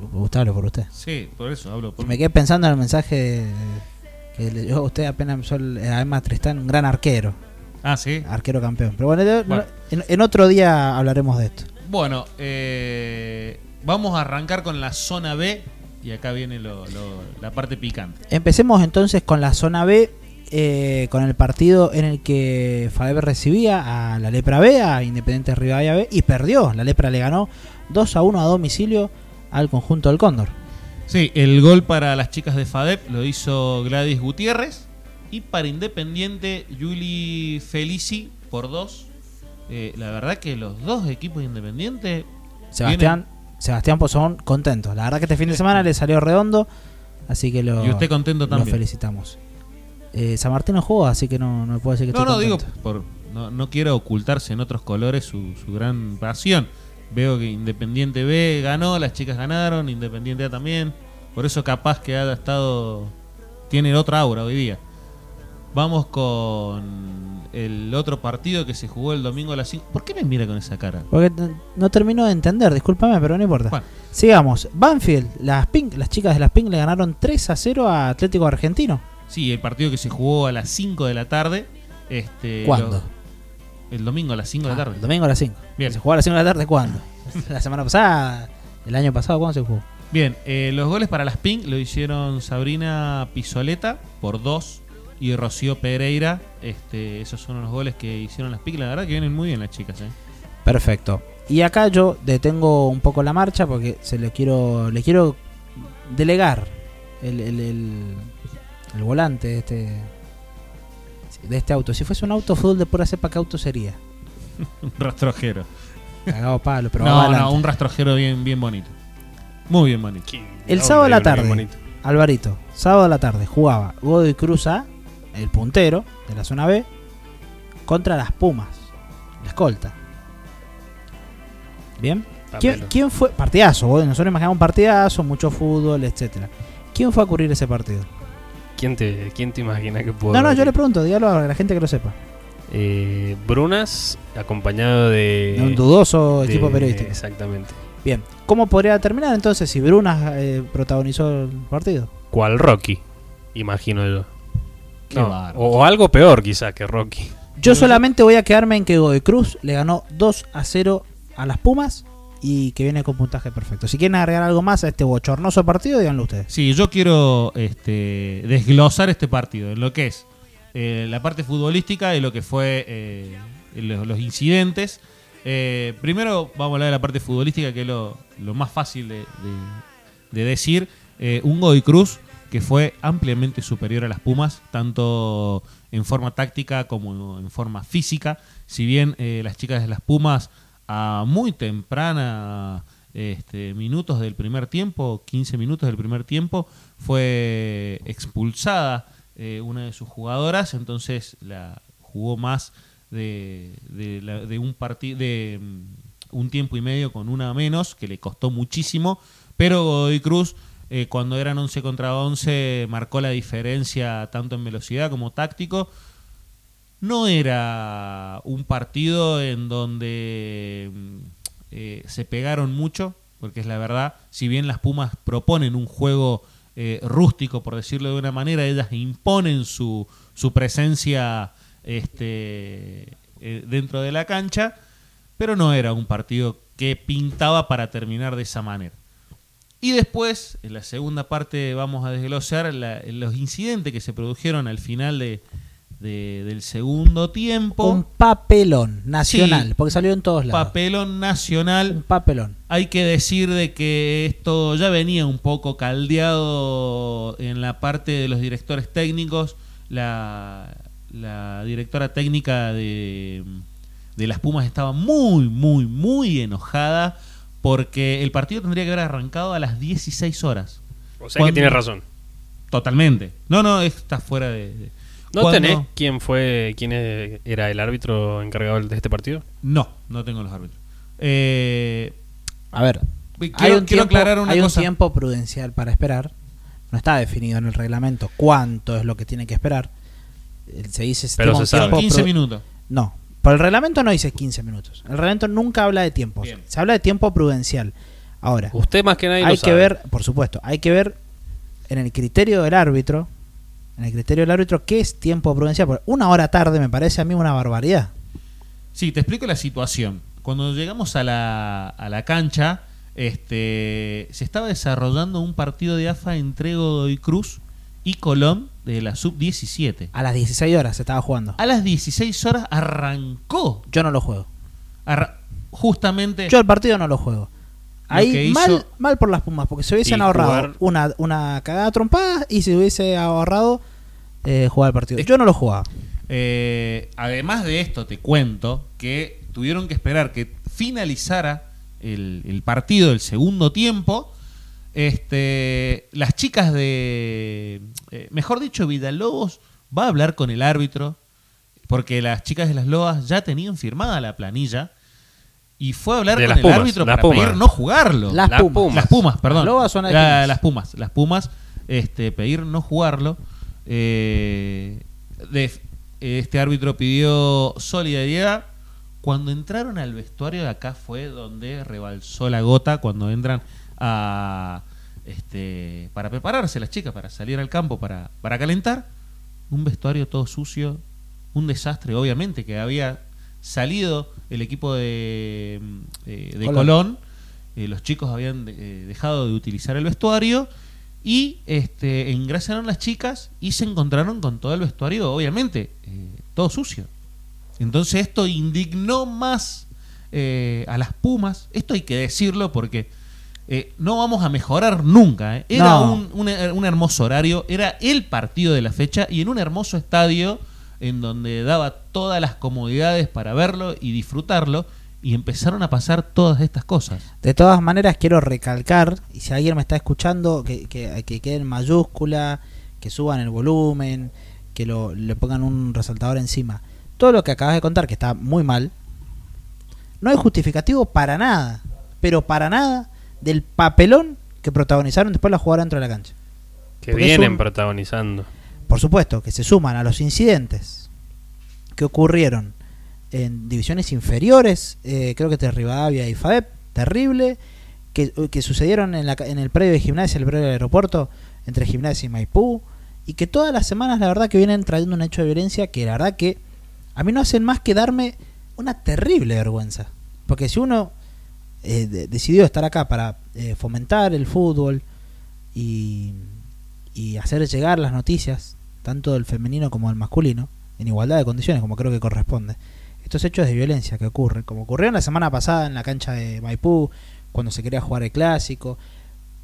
Speaker 4: Me gusta hablar por usted.
Speaker 2: Sí, por eso hablo. Por
Speaker 4: me quedé pensando en el mensaje que le dio a usted apenas empezó el, eh, Emma Tristán, un gran arquero.
Speaker 2: Ah, sí.
Speaker 4: Arquero campeón. Pero bueno. En, en otro día hablaremos de esto.
Speaker 2: Bueno, eh, vamos a arrancar con la zona B y acá viene lo- lo- la parte picante.
Speaker 4: Empecemos entonces con la zona B, eh, con el partido en el que Faber recibía a la Lepra B, a Independiente Rivadavia B, y perdió. La Lepra le ganó 2 a 1 a domicilio al conjunto del Cóndor.
Speaker 2: Sí, el gol para las chicas de FADEP lo hizo Gladys Gutiérrez y para Independiente Juli Felici por dos. Eh, la verdad que los dos equipos independientes
Speaker 4: Sebastián, Sebastián Pozón contento. La verdad que este fin de semana le salió redondo, así que lo,
Speaker 2: Y usted contento
Speaker 4: lo
Speaker 2: también.
Speaker 4: felicitamos. Eh, San Martín no jugó, así que no, no puedo decir que
Speaker 2: No,
Speaker 4: estoy
Speaker 2: no, digo,
Speaker 4: contento.
Speaker 2: por, no, no quiero ocultarse en otros colores su, su gran pasión. Veo que Independiente B ganó, las chicas ganaron, Independiente A también. Por eso capaz que ha estado... Tiene otra aura hoy día. Vamos con el otro partido que se jugó el domingo a las 5. ¿Por qué me mira con esa cara?
Speaker 4: Porque no termino de entender, discúlpame, pero no importa.
Speaker 2: Bueno.
Speaker 4: Sigamos. Banfield, las Pink, las chicas de las Pink le ganaron 3 a 0 a Atlético Argentino.
Speaker 2: Sí, el partido que se jugó a las 5 de la tarde. Este,
Speaker 4: ¿Cuándo?
Speaker 2: el domingo a las 5 de la
Speaker 4: Ah,
Speaker 2: tarde.
Speaker 4: el domingo a las 5.
Speaker 2: Bien.
Speaker 4: ¿Se jugó a las 5 de la tarde cuándo? la semana pasada, el año pasado, ¿cuándo se jugó?
Speaker 2: Bien, eh, los goles para las Pink lo hicieron Sabrina Pisoleta por dos y Rocío Pereira. Este, esos son los goles que hicieron las Pink. La verdad que vienen muy bien las chicas. ¿eh?
Speaker 4: Perfecto. Y acá yo detengo un poco la marcha porque se le quiero le quiero delegar el, el, el- el volante de este de este auto. Si fuese un auto fútbol de pura cepa, ¿qué auto sería?
Speaker 2: un rastrojero.
Speaker 4: Cagado palo, pero
Speaker 2: no, no, un rastrojero bien, bien bonito. Muy bien bonito.
Speaker 4: El sábado a la tarde, Alvarito, sábado a la tarde jugaba Godoy Cruz A, el puntero de la zona B, contra las Pumas, la escolta. ¿Bien? ¿Quién, fue? Partidazo, vos- nosotros imaginamos un partidazo, mucho fútbol, etcétera. ¿Quién fue a cubrir ese partido?
Speaker 3: ¿Quién te, quién te imagina que pudo
Speaker 4: No, no, yo le pregunto, dígalo a la gente que lo sepa.
Speaker 3: Eh, Brunas, acompañado de.
Speaker 4: De un dudoso
Speaker 3: de-
Speaker 4: equipo periodístico.
Speaker 3: Exactamente.
Speaker 4: Bien, ¿cómo podría terminar entonces si Brunas eh, protagonizó el partido?
Speaker 3: ¿Cuál Rocky? Imagino yo.
Speaker 4: Qué
Speaker 3: No,
Speaker 4: bárbaro.
Speaker 3: o, algo peor quizá que Rocky.
Speaker 4: Yo solamente voy a quedarme en que Godoy Cruz le ganó 2 a 0 a las Pumas y que viene con puntaje perfecto. Si quieren agregar algo más a este bochornoso partido, díganlo ustedes.
Speaker 2: Sí, yo quiero este, desglosar este partido en lo que es eh, la parte futbolística y lo que fue eh, los, los incidentes. Eh, primero vamos a hablar de la parte futbolística, que es lo, lo más fácil de, de- de decir. Eh, un Godoy Cruz que fue ampliamente superior a las Pumas, tanto en forma táctica como en forma física. Si bien eh, las chicas de las Pumas a muy temprana este, minutos del primer tiempo, 15 minutos del primer tiempo, fue expulsada eh, una de sus jugadoras, entonces la jugó más de, un partido de mm, un tiempo y medio con una menos, que le costó muchísimo, pero Godoy Cruz eh, cuando eran 11 contra 11 marcó la diferencia tanto en velocidad como táctico. No era un partido en donde mm, eh, se pegaron mucho, porque es la verdad, si bien las Pumas proponen un juego eh, rústico, por decirlo de una manera, ellas imponen su, su presencia este, dentro de la cancha, pero no era un partido que pintaba para terminar de esa manera. Y después, en la segunda parte, vamos a desglosar la- los incidentes que se produjeron al final de, de- del segundo tiempo.
Speaker 4: Un papelón nacional,
Speaker 2: Sí.
Speaker 4: porque salió en todos lados.
Speaker 2: papelón nacional.
Speaker 4: Un papelón.
Speaker 2: Hay que decir de que esto ya venía un poco caldeado en la parte de los directores técnicos. La, la directora técnica de, de las Pumas estaba muy, muy, muy enojada porque el partido tendría que haber arrancado a las 16 horas.
Speaker 3: O sea que tiene razón.
Speaker 2: Totalmente. No, no, está fuera de... de-
Speaker 3: ¿No
Speaker 2: Cuando-
Speaker 3: tenés quién fue, quién e- era el árbitro encargado de este partido?
Speaker 2: No, no tengo los árbitros. Eh,
Speaker 4: A ver,
Speaker 2: quiero,
Speaker 4: hay un,
Speaker 2: quiero
Speaker 4: tiempo,
Speaker 2: aclarar una
Speaker 4: hay un
Speaker 2: cosa.
Speaker 4: tiempo prudencial para esperar. No está definido en el reglamento cuánto es lo que tiene que esperar. Eh, Se dice
Speaker 3: Pero se
Speaker 4: un
Speaker 3: sabe.
Speaker 4: tiempo
Speaker 2: 15
Speaker 4: pru-
Speaker 2: minutos.
Speaker 4: No, por el reglamento no dice 15 minutos. El reglamento nunca habla de tiempos.
Speaker 2: Bien.
Speaker 4: Se habla de tiempo prudencial. Ahora,
Speaker 3: Usted más que nadie
Speaker 4: hay
Speaker 3: lo
Speaker 4: que
Speaker 3: sabe.
Speaker 4: ver, por supuesto, hay que ver en el criterio del árbitro, en el criterio del árbitro, qué es tiempo prudencial. Porque una hora tarde me parece a mí una barbaridad.
Speaker 2: Sí, te explico la situación. Cuando llegamos a la, a la cancha, este, se estaba desarrollando un partido de AFA entre Godoy Cruz y Colón de la sub-17.
Speaker 4: A las 16 horas se estaba jugando.
Speaker 2: A las 16 horas arrancó.
Speaker 4: Yo no lo juego.
Speaker 2: arra- justamente.
Speaker 4: Yo el partido no lo juego. Ahí mal,
Speaker 2: hizo-
Speaker 4: mal por las Pumas, porque se hubiesen ahorrado
Speaker 3: jugar-
Speaker 4: una, una cagada trompada y se hubiese ahorrado eh, jugar el partido. Yo no lo jugaba.
Speaker 2: Eh, además de esto, te cuento que tuvieron que esperar que finalizara el, el partido del segundo tiempo. Este, las chicas de, eh, mejor dicho, Vidalobos va a hablar con el árbitro porque las chicas de las Lobas ya tenían firmada la planilla y fue a hablar
Speaker 3: De
Speaker 2: con
Speaker 3: las
Speaker 2: el
Speaker 3: Pumas,
Speaker 2: árbitro
Speaker 3: las
Speaker 2: para
Speaker 3: Pumas.
Speaker 2: pedir no jugarlo.
Speaker 4: Las
Speaker 3: Las
Speaker 4: Pumas.
Speaker 3: Pumas.
Speaker 2: Las Pumas, perdón.
Speaker 4: Las Lobas son
Speaker 2: La-
Speaker 4: Quilmes.
Speaker 2: las Pumas. Las Pumas, este, pedir no jugarlo. Eh, de- este árbitro pidió solidaridad. Cuando entraron al vestuario de acá fue donde rebalsó la gota. Cuando entran a este para prepararse las chicas para salir al campo para, para calentar. Un vestuario todo sucio, un desastre, obviamente, que había salido el equipo de, mm, eh, de
Speaker 4: Colón.
Speaker 2: Eh, los chicos habían eh, dejado de utilizar el vestuario y este, ingresaron las chicas y se encontraron con todo el vestuario, obviamente, todo sucio. Entonces esto indignó más a las Pumas. Esto hay que decirlo porque eh, no vamos a mejorar nunca. eh. Era
Speaker 4: No.
Speaker 2: un, un- un hermoso horario, era el partido de la fecha y en un hermoso estadio en donde daba todas las comodidades para verlo y disfrutarlo y empezaron a pasar todas estas cosas.
Speaker 4: De todas maneras, quiero recalcar, y si alguien me está escuchando, que, que, que quede en mayúscula, que suban el volumen, que lo, le pongan un resaltador encima. Todo lo que acabas de contar, que está muy mal, no hay justificativo para nada, pero para nada, del papelón que protagonizaron después la jugadora dentro de la cancha.
Speaker 3: Que
Speaker 4: Porque
Speaker 3: vienen
Speaker 4: un-
Speaker 3: protagonizando.
Speaker 4: Por supuesto, que se suman a los incidentes que ocurrieron en divisiones inferiores, eh, creo que de Rivadavia y FADEP, terrible, que, que sucedieron en, la, en el predio de gimnasia, el predio del aeropuerto, entre gimnasia y Maipú, y que todas las semanas la verdad que vienen trayendo un hecho de violencia que la verdad que a mí no hacen más que darme una terrible vergüenza. Porque si uno eh, de- decidió estar acá para eh, fomentar el fútbol y, y hacer llegar las noticias, tanto del femenino como del masculino, en igualdad de condiciones, como creo que corresponde. Estos hechos de violencia que ocurren, como ocurrieron la semana pasada en la cancha de Maipú, cuando se quería jugar el clásico,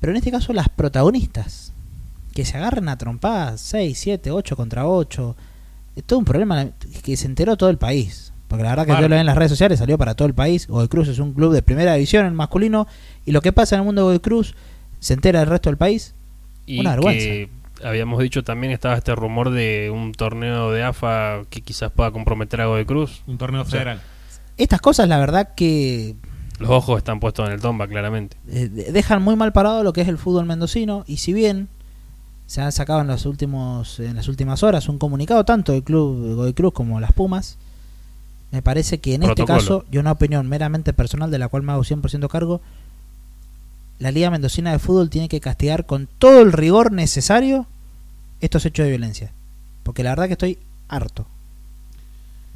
Speaker 4: pero en este caso las protagonistas, que se agarren a trompadas 6, 7, 8 contra 8, es todo un problema que se enteró todo el país. Porque la verdad que yo lo vi en las redes sociales, salió para todo el país. Godoy Cruz es un club de primera división en masculino. Y lo que pasa en el mundo de Godoy Cruz se entera el resto del país.
Speaker 3: Y
Speaker 4: Una vergüenza.
Speaker 3: que habíamos dicho también estaba este rumor de un torneo de AFA que quizás pueda comprometer a Godoy Cruz.
Speaker 2: Un torneo
Speaker 3: O sea,
Speaker 2: federal.
Speaker 4: Estas cosas, la verdad que
Speaker 3: Los ojos están puestos en el tomba, claramente.
Speaker 4: de- dejan muy mal parado lo que es el fútbol mendocino. Y si bien se han sacado en, los últimos, en las últimas horas un comunicado tanto del club Godoy Cruz como las Pumas, me parece que en
Speaker 3: Protocolo.
Speaker 4: este caso, y una opinión meramente personal de la cual me hago 100% cargo, la Liga Mendocina de Fútbol tiene que castigar con todo el rigor necesario estos hechos de violencia. Porque la verdad que estoy harto.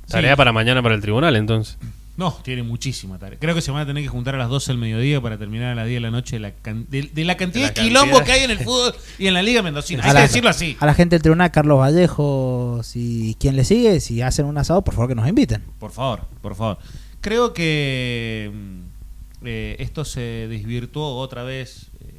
Speaker 3: Tarea para mañana para el tribunal, entonces.
Speaker 2: No, tiene muchísima tarea. Creo que se van a tener que juntar a las 12 del mediodía para terminar a las 10 de la noche de la, can- de, de la cantidad
Speaker 3: De
Speaker 2: de,
Speaker 3: la
Speaker 2: quilombo
Speaker 3: cantidad.
Speaker 2: que hay en el fútbol y en la Liga Mendocina. Hay
Speaker 4: A
Speaker 2: que decirlo así.
Speaker 4: A la gente del tribunal, Carlos Vallejo, si quien le sigue, si hacen un asado, por favor que nos inviten.
Speaker 2: Por favor, por favor. Creo que mm, eh, esto se desvirtuó otra vez. eh,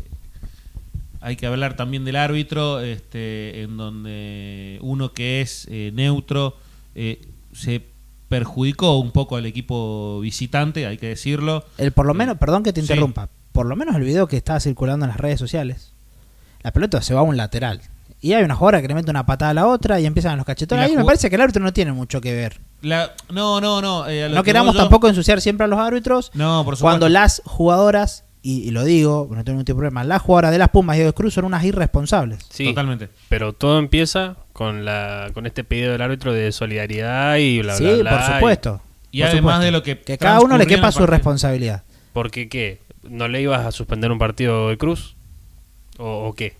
Speaker 2: hay que hablar también del árbitro, este, en donde uno que es eh, neutro eh, se perjudicó un poco al equipo visitante, hay que decirlo.
Speaker 4: El por lo menos, perdón que te
Speaker 2: Sí.
Speaker 4: interrumpa, por lo menos el video que estaba circulando en las redes sociales, la pelota se va a un lateral. Y hay una jugadora que le mete una patada a la otra y empiezan los cachetones. Ahí me parece que el árbitro no tiene mucho que ver.
Speaker 2: La- no, no, no. eh,
Speaker 4: No
Speaker 2: que
Speaker 4: queramos
Speaker 2: yo-
Speaker 4: tampoco ensuciar siempre a los árbitros.
Speaker 2: No, por supuesto.
Speaker 4: Cuando las jugadoras, y, y lo digo, no tengo ningún tipo de problema, las jugadoras de las Pumas y de Cruz son unas irresponsables.
Speaker 3: Sí,
Speaker 2: Totalmente.
Speaker 3: Pero todo empieza con la con este pedido del árbitro de solidaridad y bla,
Speaker 4: sí,
Speaker 3: bla, bla.
Speaker 4: por supuesto.
Speaker 2: Y
Speaker 4: por
Speaker 2: además
Speaker 4: supuesto.
Speaker 2: de lo que
Speaker 4: Que cada uno le quepa su responsabilidad.
Speaker 3: ¿Por qué? ¿No le ibas a suspender un partido de Cruz? ¿O, o qué?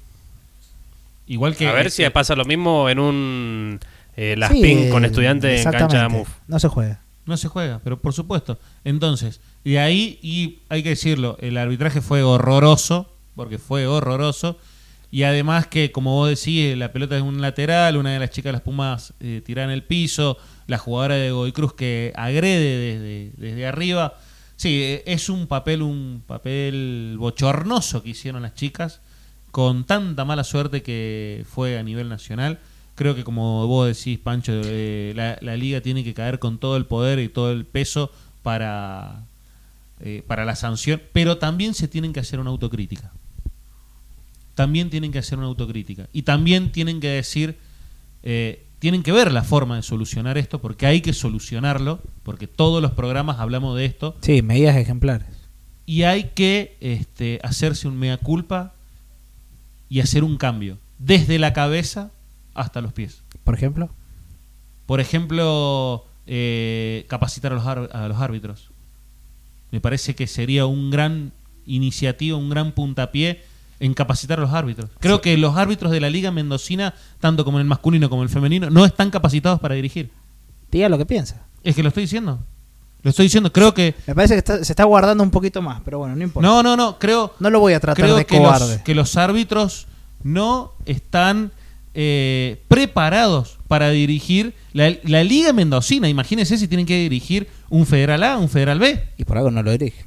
Speaker 2: Igual que
Speaker 3: a ver
Speaker 2: este-
Speaker 3: si pasa lo mismo en un eh, Las
Speaker 4: Sí,
Speaker 3: Pin con estudiantes en cancha de
Speaker 4: exactamente.
Speaker 3: MUF.
Speaker 4: No se juega.
Speaker 2: No se juega, pero por supuesto. Entonces, de ahí, y hay que decirlo, el arbitraje fue horroroso, porque fue horroroso. Y además que, como vos decís, la pelota es un lateral, una de las chicas de las Pumas eh, tira en el piso, la jugadora de Godoy Cruz que agrede desde, desde arriba. Sí, eh, es un papel, un papel bochornoso que hicieron las chicas, con tanta mala suerte que fue a nivel nacional. Creo que como vos decís, Pancho, eh, la, liga tiene que caer con todo el poder y todo el peso para, eh, para la sanción, pero también se tienen que hacer una autocrítica. También tienen que hacer una autocrítica. Y también tienen que decir, eh, tienen que ver la forma de solucionar esto, porque hay que solucionarlo, porque todos los programas hablamos de esto,
Speaker 4: Sí, medidas ejemplares.
Speaker 2: y hay que este, hacerse un mea culpa y hacer un cambio, desde la cabeza hasta los pies.
Speaker 4: Por ejemplo.
Speaker 2: Por ejemplo, eh, capacitar a los, a los árbitros. Me parece que sería un gran iniciativa, un gran puntapié en capacitar a los árbitros. Creo que los árbitros de la Liga Mendocina, tanto como en el masculino como en el femenino, no están capacitados para dirigir.
Speaker 4: Diga lo que piensa.
Speaker 2: Es que lo estoy diciendo. Lo estoy diciendo, creo que...
Speaker 4: Me parece que está- se está guardando un poquito más, pero bueno, no importa.
Speaker 2: No, no, no, creo...
Speaker 4: No lo voy a tratar
Speaker 2: creo
Speaker 4: de
Speaker 2: que
Speaker 4: cobarde.
Speaker 2: Los, que los árbitros no están eh, preparados para dirigir la, la Liga Mendocina. Imagínense si tienen que dirigir un Federal A, un Federal B.
Speaker 4: Y por algo no lo dirige.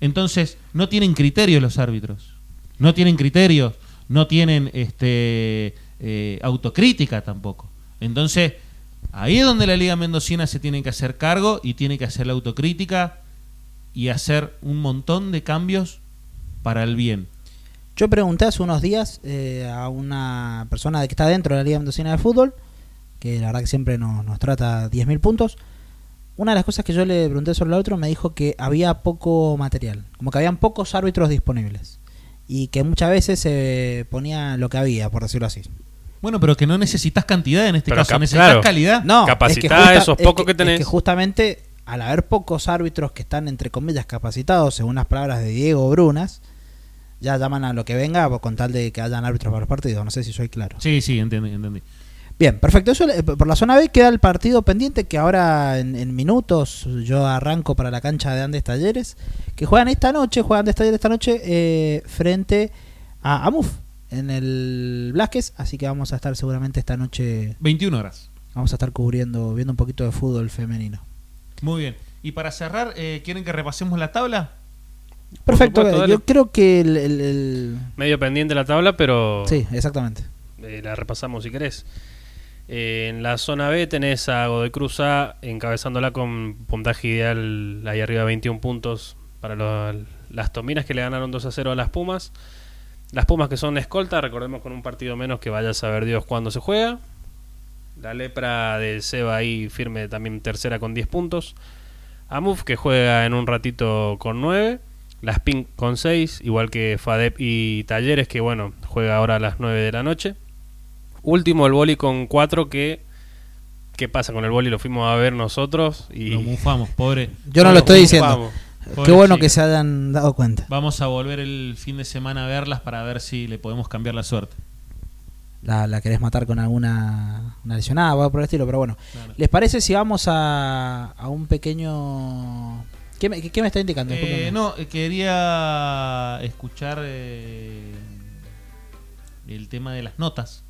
Speaker 2: Entonces, no tienen criterios los árbitros. No tienen criterios, no tienen este eh, autocrítica tampoco. Entonces, ahí es donde la Liga Mendocina se tiene que hacer cargo y tiene que hacer la autocrítica y hacer un montón de cambios para el bien.
Speaker 4: Yo pregunté hace unos días eh, a una persona que está dentro de la Liga Mendocina de Fútbol, que la verdad que siempre nos, nos trata 10.000 puntos. Una de las cosas que yo le pregunté sobre el otro me dijo que había poco material, como que habían pocos árbitros disponibles. Y que muchas veces se ponía lo que había, por decirlo así.
Speaker 2: Bueno, pero que no necesitas cantidad en este
Speaker 3: Pero
Speaker 2: caso, necesitas
Speaker 3: claro.
Speaker 2: calidad.
Speaker 4: No,
Speaker 3: Capacitá
Speaker 4: es
Speaker 3: esos
Speaker 4: es
Speaker 3: pocos que
Speaker 4: es
Speaker 3: tenés.
Speaker 4: que justamente al haber pocos árbitros que están entre comillas capacitados, según las palabras de Diego Brunas, ya llaman a lo que venga con tal de que hayan árbitros para los partidos. No sé si soy claro.
Speaker 2: Sí, sí, entendí, entendí.
Speaker 4: Bien, perfecto. Eso eh, por la zona B queda el partido pendiente que ahora en, en minutos yo arranco para la cancha de Andes Talleres, que juegan esta noche, juegan Andes Talleres esta noche eh, frente a Amuf en el Blasquez, así que vamos a estar seguramente esta noche
Speaker 2: 21 horas.
Speaker 4: vamos a estar cubriendo, viendo un poquito de fútbol femenino.
Speaker 2: Muy bien. Y para cerrar, eh, ¿quieren que repasemos la tabla?
Speaker 4: Perfecto,
Speaker 3: supuesto,
Speaker 4: yo creo que el, el- el-
Speaker 3: Medio pendiente la tabla, pero
Speaker 4: Sí, exactamente.
Speaker 3: eh, la repasamos si querés. En la zona B tenés a Godoy Cruz A encabezándola con puntaje ideal ahí arriba 21 puntos para las Tominas que le ganaron 2 a 0 a las Pumas. Las Pumas que son escolta, recordemos con un partido menos que vaya a saber Dios cuándo se juega. La lepra de Seba ahí firme también tercera con 10 puntos. Amuf que juega en un ratito con 9. Las Pink con 6, igual que Fadep y Talleres que bueno, juega ahora a las 9 de la noche. Último el boli con 4 que... ¿Qué pasa con el boli? Lo fuimos a ver nosotros y...
Speaker 2: Lo mufamos, pobre.
Speaker 4: Yo no lo estoy diciendo.
Speaker 3: mufamos.
Speaker 4: Qué
Speaker 2: Pobre
Speaker 4: bueno que se hayan dado cuenta.
Speaker 2: Vamos a volver el fin de semana a verlas para ver si le podemos cambiar la suerte.
Speaker 4: La, la querés matar con alguna una lesionada o algo por el estilo, pero bueno.
Speaker 2: Claro.
Speaker 4: ¿Les parece si vamos a, a un pequeño... ¿Qué me, qué me está indicando?
Speaker 2: Eh, no, eh, quería escuchar eh, el tema de las notas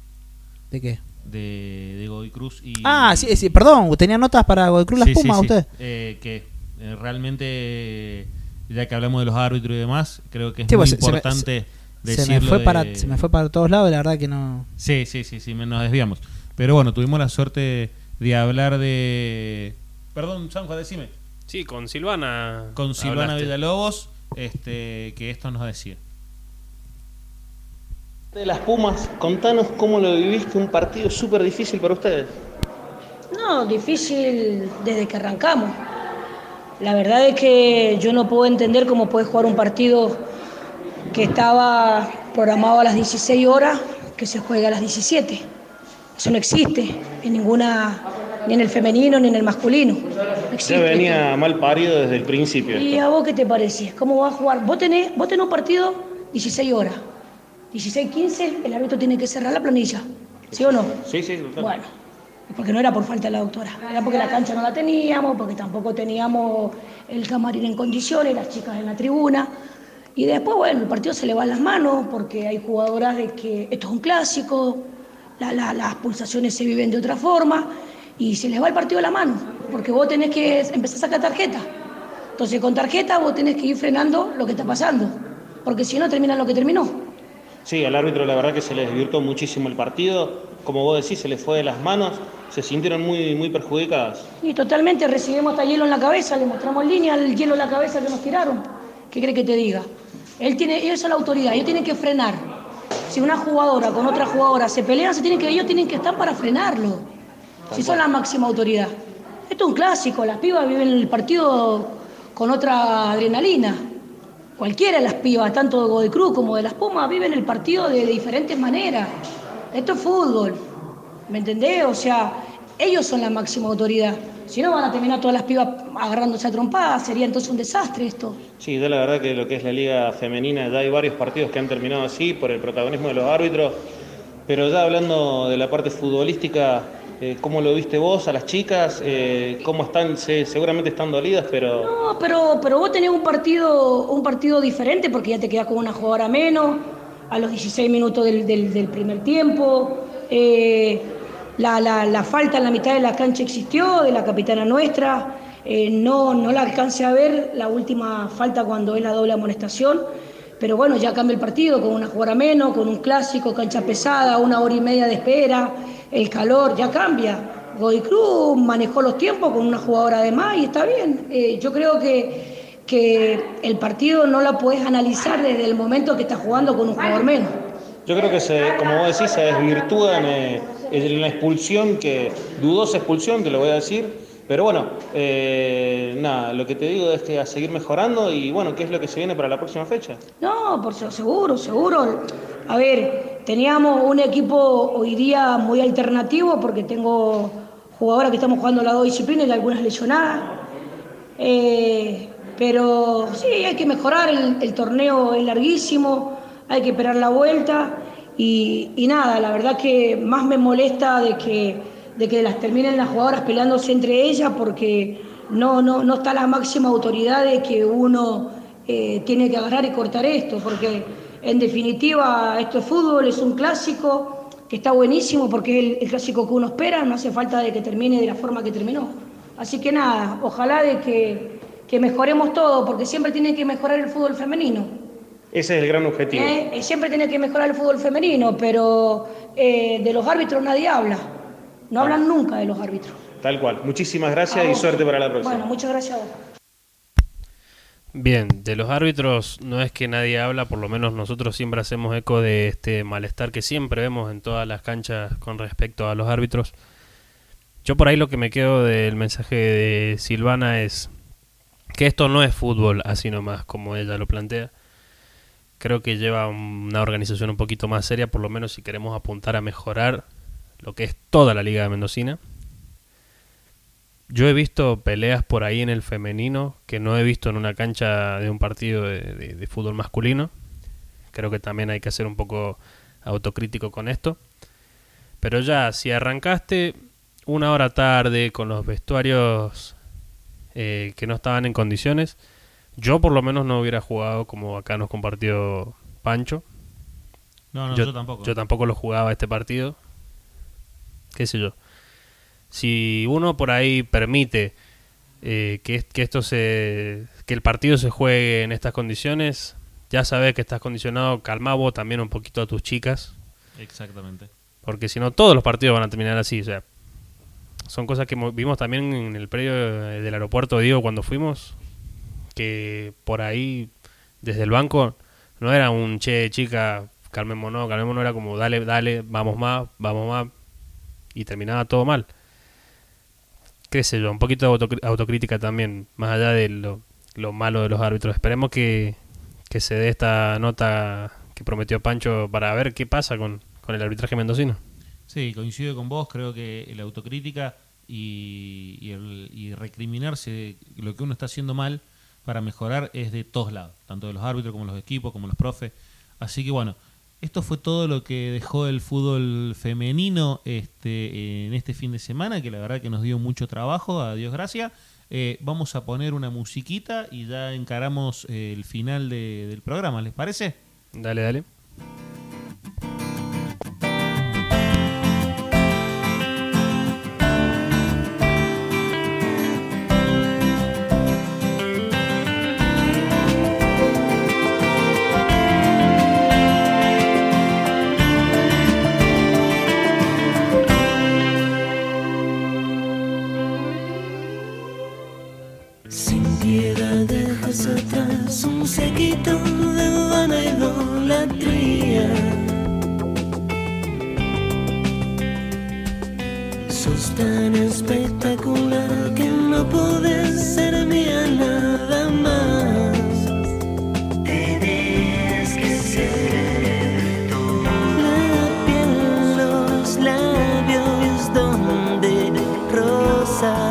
Speaker 4: ¿De qué?
Speaker 2: de, de Godoy Cruz y...
Speaker 4: Ah, sí, sí, perdón, tenía notas para Godoy Cruz Las
Speaker 2: Sí,
Speaker 4: Pumas
Speaker 2: sí.
Speaker 4: ustedes.
Speaker 2: Eh, que eh, realmente, ya que hablamos de los árbitros y demás, creo que es
Speaker 4: Sí,
Speaker 2: muy
Speaker 4: pues, se- se me-
Speaker 2: importante
Speaker 4: Se me, fue
Speaker 2: de-
Speaker 4: para, se me fue para todos lados, la verdad que no...
Speaker 2: Sí, sí, sí, sí, me- nos desviamos. Pero bueno, tuvimos la suerte de hablar de... Perdón, Sanjo, decime.
Speaker 3: Sí, con Silvana.
Speaker 2: Con Silvana
Speaker 3: hablaste.
Speaker 2: Villalobos, este, que esto nos decía.
Speaker 10: De las Pumas, contanos cómo lo viviste, un partido súper difícil para ustedes.
Speaker 13: No, difícil desde que arrancamos. La verdad es que yo no puedo entender cómo puedes jugar un partido que estaba programado a las 16 horas, que se juega a las 17. Eso no existe en ninguna, ni en el femenino ni en el masculino. No existe.
Speaker 10: Ya venía mal parido desde el principio.
Speaker 13: ¿Y
Speaker 10: esto.
Speaker 13: a vos qué te parece? ¿Cómo vas a jugar? Vos tenés, vos tenés un partido 16 horas. 16, 15, el árbitro tiene que cerrar la planilla. ¿Sí o no?
Speaker 10: Sí, sí, total.
Speaker 13: Bueno, porque no era por falta de la doctora, era porque la cancha no la teníamos, porque tampoco teníamos el camarín en condiciones, las chicas en la tribuna. Y después, bueno, el partido se le va en las manos porque hay jugadoras de que esto es un clásico, la- la- las pulsaciones se viven de otra forma y se les va el partido de la mano, porque vos tenés que empezar a sacar tarjeta. Entonces, con tarjeta vos tenés que ir frenando lo que está pasando, porque si no termina lo que terminó.
Speaker 10: Sí, al árbitro la verdad que se le desvirtuó muchísimo el partido. Como vos decís, se le fue de las manos. Se sintieron muy, muy perjudicadas.
Speaker 13: Y totalmente recibimos hasta hielo en la cabeza, le mostramos línea al hielo en la cabeza que nos tiraron. ¿Qué cree que te diga? Él tiene, ellos son la autoridad, ellos tienen que frenar. Si una jugadora con otra jugadora se pelean, se tienen que, ellos tienen que estar para frenarlo. Si son la máxima autoridad. Esto es un clásico, las pibas viven el partido con otra adrenalina. Cualquiera de las pibas, tanto de Godoy Cruz como de las Pumas, viven el partido de diferentes maneras. Esto es fútbol. ¿Me entendés? O sea, ellos son la máxima autoridad. Si no, van a terminar todas las pibas agarrándose a trompadas. Sería entonces un desastre esto.
Speaker 10: Sí, yo la verdad que lo que es la liga femenina, ya hay varios partidos que han terminado así por el protagonismo de los árbitros. Pero ya hablando de la parte futbolística, eh, ¿cómo lo viste vos a las chicas? Eh, ¿Cómo están? Se- seguramente están dolidas, pero...
Speaker 13: No, pero, pero vos tenés un partido, un partido diferente porque ya te quedás con una jugadora menos a los 16 minutos del, del- primer tiempo. Eh, la, la- falta en la mitad de la cancha existió, de la capitana nuestra. No, no la alcancé a ver la última falta cuando es la doble amonestación. Pero bueno, ya cambia el partido con una jugadora menos, con un clásico, cancha pesada, una hora y media de espera, el calor, ya cambia. Godoy Cruz manejó los tiempos con una jugadora de más y está bien. Eh, yo creo que, que el partido no la puedes analizar desde el momento que estás jugando con un jugador menos.
Speaker 10: Yo creo que, se, como vos decís, se desvirtúan eh, en la expulsión, que dudosa expulsión, te lo voy a decir. Pero bueno, eh, nada, lo que te digo es que a seguir mejorando y bueno, ¿qué es lo que se viene para la próxima fecha?
Speaker 13: No, por se- seguro, seguro. A ver, teníamos un equipo hoy día muy alternativo porque tengo jugadoras que estamos jugando las dos disciplinas y algunas lesionadas. Eh, pero sí, hay que mejorar, el, torneo es larguísimo, hay que esperar la vuelta y nada, la verdad que más me molesta de que, de que las terminen las jugadoras peleándose entre ellas porque no, no, no está la máxima autoridad de que uno eh, tiene que agarrar y cortar esto, porque en definitiva esto es fútbol, es un clásico que está buenísimo porque es el, el clásico que uno espera, no hace falta de que termine de la forma que terminó. Así que nada, ojalá de que, que mejoremos todo, porque siempre tiene que mejorar el fútbol femenino.
Speaker 10: Ese es el gran objetivo.
Speaker 13: ¿eh? Eh, Siempre tiene que mejorar el fútbol femenino, pero eh, de los árbitros nadie habla. No hablan nunca de los árbitros.
Speaker 10: Tal cual. Muchísimas gracias y suerte para la próxima.
Speaker 13: Bueno, muchas gracias a vos.
Speaker 3: Bien, de los árbitros no es que nadie habla, por lo menos nosotros siempre hacemos eco de este malestar que siempre vemos en todas las canchas con respecto a los árbitros. Yo por ahí lo que me quedo del mensaje de Silvana es que esto no es fútbol así nomás como ella lo plantea. Creo que lleva una organización un poquito más seria, por lo menos si queremos apuntar a mejorar lo que es toda la Liga de Mendocina. Yo he visto peleas por ahí en el femenino que no he visto en una cancha de un partido de, de- de fútbol masculino. Creo que también hay que ser un poco autocrítico con esto. Pero ya, si arrancaste una hora tarde con los vestuarios eh, que no estaban en condiciones, yo por lo menos no hubiera jugado como acá nos compartió Pancho.
Speaker 2: No, no, yo tampoco.
Speaker 3: Yo tampoco lo jugaba este partido. Qué sé yo. Si uno por ahí permite eh, que, que esto se que el partido se juegue en estas condiciones, ya sabes que estás condicionado, calma vos también un poquito a tus chicas,
Speaker 2: Exactamente.
Speaker 3: porque si no todos los partidos van a terminar así, o sea, son cosas que mo- vimos también en el predio eh, del aeropuerto, digo, cuando fuimos, que por ahí desde el banco no era un che, chica, calmémonos, calmémonos, era como dale, dale, vamos más, vamos más, y terminaba todo mal. Qué sé yo, un poquito de autocr- autocrítica también, más allá de lo, lo malo de los árbitros. Esperemos que, que se dé esta nota que prometió Pancho para ver qué pasa con, con el arbitraje mendocino.
Speaker 2: Sí, coincido con vos, creo que la autocrítica y, y, el- y recriminarse lo que uno está haciendo mal para mejorar es de todos lados, tanto de los árbitros como los equipos, como los profes. Así que bueno, esto fue todo lo que dejó el fútbol femenino este, en este fin de semana, que la verdad que nos dio mucho trabajo, a Dios gracias. Eh, vamos a poner una musiquita y ya encaramos eh, el final de- del programa, ¿les parece?
Speaker 3: Dale, dale.
Speaker 14: Atrás un sequito de vana idolatría. Sos tan espectacular que no podés ser mía nada más. Tenés que ser tú. La piel, los labios donde rosa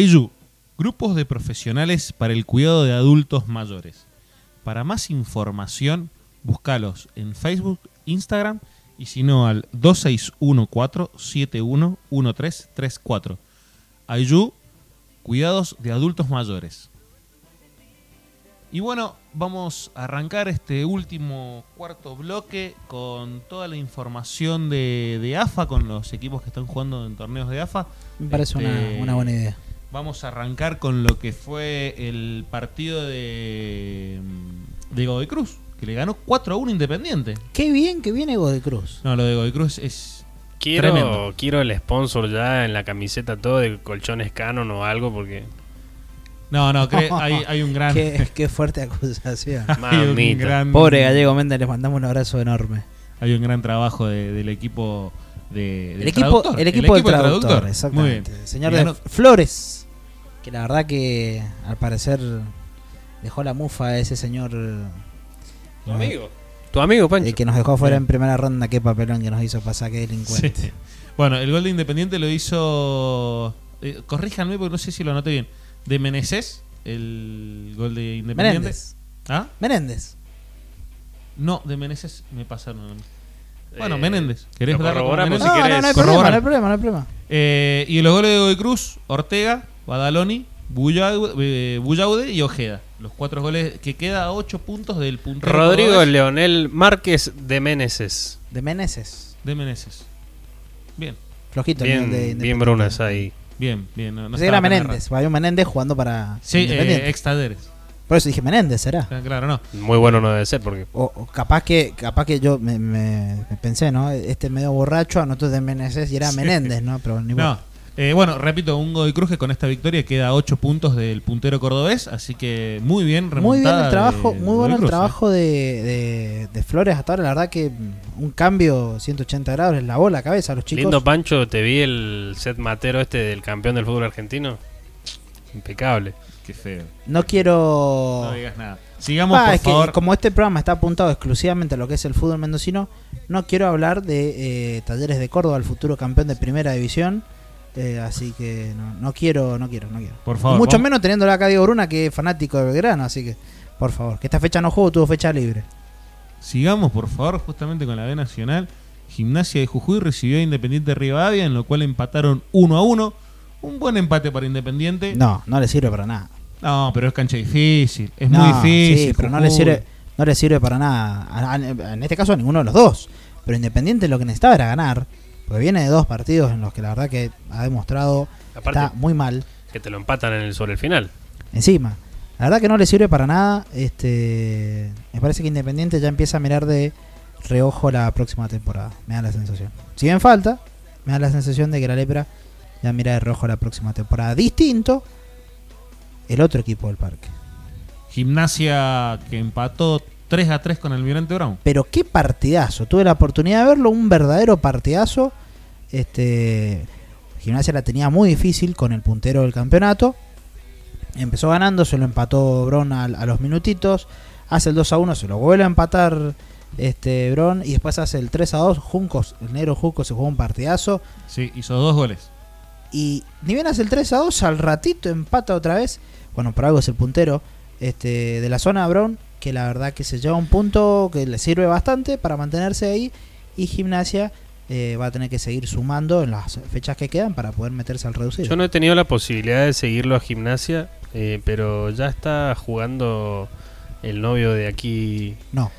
Speaker 2: Ayu, grupos de profesionales para el cuidado de adultos mayores. Para más información, búscalos en Facebook, Instagram y si no al 2614-711334. Ayu, cuidados de adultos mayores. Y bueno, vamos a arrancar este último cuarto bloque con toda la información de, de AFA, con los equipos que están jugando en torneos de AFA.
Speaker 4: Me parece una,
Speaker 2: Este,
Speaker 4: una buena idea.
Speaker 2: Vamos a arrancar con lo que fue el partido de, de Godoy Cruz, que le ganó 4 a 1 Independiente.
Speaker 4: Qué bien que viene Godoy Cruz.
Speaker 2: No, lo de Godoy Cruz es
Speaker 3: Quiero,
Speaker 2: tremendo.
Speaker 3: quiero el sponsor ya en la camiseta todo de colchones Canon o algo porque
Speaker 2: No, no, hay, hay un gran...
Speaker 4: qué, qué fuerte acusación.
Speaker 2: un gran-
Speaker 4: Pobre Gallego Méndez, les mandamos un abrazo enorme.
Speaker 2: Hay un gran trabajo de- del equipo de, del
Speaker 4: El equipo,
Speaker 2: traductor.
Speaker 4: el equipo del traductor,
Speaker 2: Muy bien.
Speaker 4: exactamente. Señor de Flores, que la verdad que al parecer dejó la mufa a ese señor.
Speaker 3: Tu amigo. Tu amigo, Pancho.
Speaker 4: El que nos dejó fuera en primera ronda, qué papelón que nos hizo pasar, qué delincuente.
Speaker 2: Sí. Bueno, el gol de Independiente lo hizo. eh, corríjanme porque no sé si lo anoté bien. De Meneses, el gol de Independiente.
Speaker 4: Menéndez.
Speaker 2: ¿Ah?
Speaker 4: Menéndez.
Speaker 2: No, de Meneses me pasaron. Bueno,
Speaker 3: Eh,
Speaker 2: Menéndez. ¿Querés como
Speaker 3: corroboramos
Speaker 2: Menéndez?
Speaker 3: si
Speaker 4: No, no,
Speaker 3: querés.
Speaker 4: no hay problema, no hay problema, no hay problema.
Speaker 2: Eh, y los goles de Godoy Cruz, Ortega, Badaloni, Bullaude, eh, Bullaude y Ojeda. Los cuatro goles que queda a 8 puntos del puntero.
Speaker 3: Rodrigo
Speaker 2: cordobés
Speaker 3: Leonel Márquez de Meneses.
Speaker 4: De Meneses.
Speaker 2: de Meneses. Bien,
Speaker 4: Flojito.
Speaker 3: Bien,
Speaker 4: de
Speaker 3: bien. Brunas ahí.
Speaker 2: bien, bien. No,
Speaker 4: era
Speaker 2: errado.
Speaker 4: Menéndez. Había un Menéndez jugando para
Speaker 2: Sí,
Speaker 4: Independiente.
Speaker 2: eh, ex Talleres.
Speaker 4: Por eso dije Menéndez, ¿será?
Speaker 2: Ah, Claro, no.
Speaker 3: Muy bueno no debe ser porque
Speaker 4: O, o capaz que capaz que yo me, me- me pensé, ¿no? Este medio borracho anotó de Meneses y era
Speaker 2: Sí.
Speaker 4: Menéndez, ¿no? Pero ni
Speaker 2: No. Eh, bueno, repito, un Godoy Cruz que con esta victoria queda a 8 puntos del puntero cordobés, así que muy bien
Speaker 4: Muy bien
Speaker 2: remontada
Speaker 4: el trabajo,
Speaker 2: de-
Speaker 4: muy bueno el
Speaker 2: Cruz,
Speaker 4: trabajo de, de, de Flores hasta ahora. La verdad que un cambio 180 grados lavó la cabeza a los chicos.
Speaker 3: Lindo Pancho, te vi el set matero este del campeón del fútbol argentino. Impecable.
Speaker 2: eh. Qué feo.
Speaker 4: No quiero.
Speaker 2: No digas nada. Sigamos,
Speaker 4: Ah,
Speaker 2: por
Speaker 4: es que
Speaker 2: favor.
Speaker 4: como este programa está apuntado exclusivamente a lo que es el fútbol mendocino, no quiero hablar de eh, Talleres de Córdoba, el futuro campeón de primera división. Eh, así que no, no quiero, no quiero, no quiero.
Speaker 2: Por favor,
Speaker 4: mucho
Speaker 2: vamos-
Speaker 4: menos teniéndolo acá Diego Bruna, que es fanático de Belgrano, así que, por favor, que esta fecha no juego, tuvo fecha libre.
Speaker 2: Sigamos, por favor, justamente con la B Nacional. Gimnasia de Jujuy recibió a Independiente Rivadavia, en lo cual empataron 1 a 1. Un buen empate para Independiente.
Speaker 4: No, no le sirve para nada.
Speaker 2: No, pero es cancha difícil. Es
Speaker 4: No,
Speaker 2: muy difícil.
Speaker 4: sí, pero no le sirve, no le sirve para nada. En este caso a ninguno de los dos. Pero Independiente lo que necesitaba era ganar. Porque viene de dos partidos en los que la verdad que ha demostrado
Speaker 3: Aparte-
Speaker 4: está muy mal.
Speaker 3: Que te lo empatan en el, sobre el final.
Speaker 4: Encima. La verdad que no le sirve para nada. Este, me parece que Independiente ya empieza a mirar de reojo la próxima temporada. Me da la sensación. Si bien falta, me da la sensación de que la lepra ya mira de reojo la próxima temporada. Distinto el otro equipo del parque.
Speaker 2: Gimnasia que empató 3 a 3 con el Almirante Brown.
Speaker 4: Pero qué partidazo. Tuve la oportunidad de verlo, un verdadero partidazo. Este Gimnasia la tenía muy difícil con el puntero del campeonato. Empezó ganando, se lo empató Bron a, a los minutitos. Hace el 2 a 1, se lo vuelve a empatar este Bron. Y después hace el 3 a 2. Juncos, el negro Junco se jugó un partidazo.
Speaker 2: Sí, hizo dos goles.
Speaker 4: Y ni bien hace el 3 a 2, al ratito empata otra vez. Bueno, por algo es el puntero este, de la zona Brown, que la verdad que se lleva un punto que le sirve bastante para mantenerse ahí. Y Gimnasia eh, va a tener que seguir sumando en las fechas que quedan para poder meterse al reducido.
Speaker 3: Yo no he tenido la posibilidad de seguirlo a gimnasia, eh, pero ya está jugando el novio de aquí.
Speaker 4: No.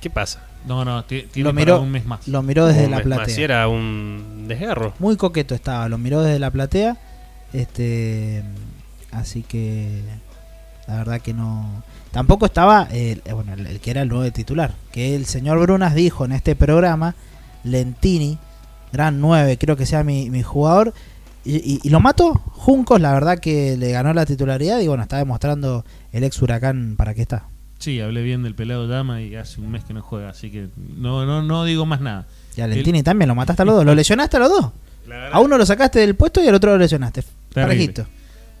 Speaker 3: ¿Qué pasa?
Speaker 2: No, no, ti- tiene
Speaker 4: Lo
Speaker 2: para
Speaker 4: miró,
Speaker 2: un mes más.
Speaker 4: lo miró desde
Speaker 3: Un
Speaker 4: la
Speaker 3: mes más,
Speaker 4: platea.
Speaker 3: si era un desgarro.
Speaker 4: Muy coqueto estaba, lo miró desde la platea. Este, así que la verdad que no. Tampoco estaba el, eh, bueno, el, el que era el nuevo titular. Que el señor Brunas dijo en este programa: Lentini, gran 9, creo que sea mi, mi jugador. Y, y- y lo mató. Juncos, la verdad que le ganó la titularidad. Y bueno, está demostrando el ex Huracán para qué está.
Speaker 2: Sí, hablé bien del pelado Llama y hace un mes que no juega, así que no, no, no digo más nada.
Speaker 4: Y a Lentini también lo mataste a los dos. Lo lesionaste a los dos. A uno lo sacaste del puesto y al otro lo lesionaste.
Speaker 2: Terrible.
Speaker 4: Parejito.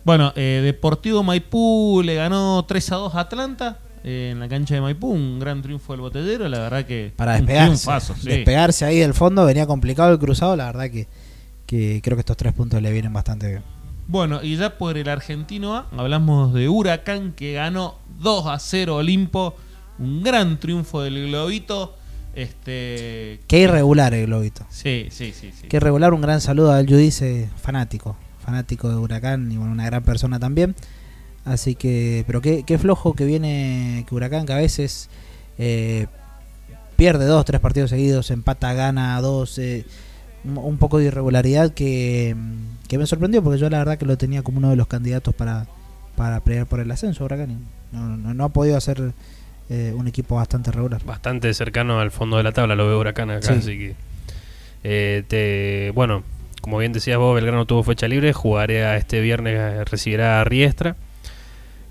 Speaker 2: Bueno, eh, Deportivo Maipú le ganó 3 a 2 a Atlanta en la cancha de Maipú. Un gran triunfo del botellero, la verdad que.
Speaker 4: para despegarse.
Speaker 2: sí.
Speaker 4: Despegarse ahí del fondo venía complicado el cruzado, la verdad que, que creo que estos tres puntos le vienen bastante bien.
Speaker 2: Bueno, y ya por el argentino A, hablamos de Huracán que ganó 2 a 0 Olimpo. Un gran triunfo del Globito. Este.
Speaker 4: Qué irregular el globito.
Speaker 2: Sí, sí, sí. sí.
Speaker 4: Qué irregular, un gran saludo al Judice, fanático, fanático de Huracán y bueno, una gran persona también. Así que, pero qué, qué flojo que viene que Huracán, que a veces eh, pierde dos, tres partidos seguidos, empata, gana dos, eh, un, poco de irregularidad que, que me sorprendió porque yo la verdad que lo tenía como uno de los candidatos para, para pelear por el ascenso Huracán. No, no, no ha podido hacer eh, un equipo bastante regular.
Speaker 3: Bastante cercano al fondo de la tabla, lo veo Huracán acá,
Speaker 4: Sí.
Speaker 3: así que... eh, te, bueno, como bien decías vos, Belgrano tuvo fecha libre, jugará este viernes, recibirá a Riestra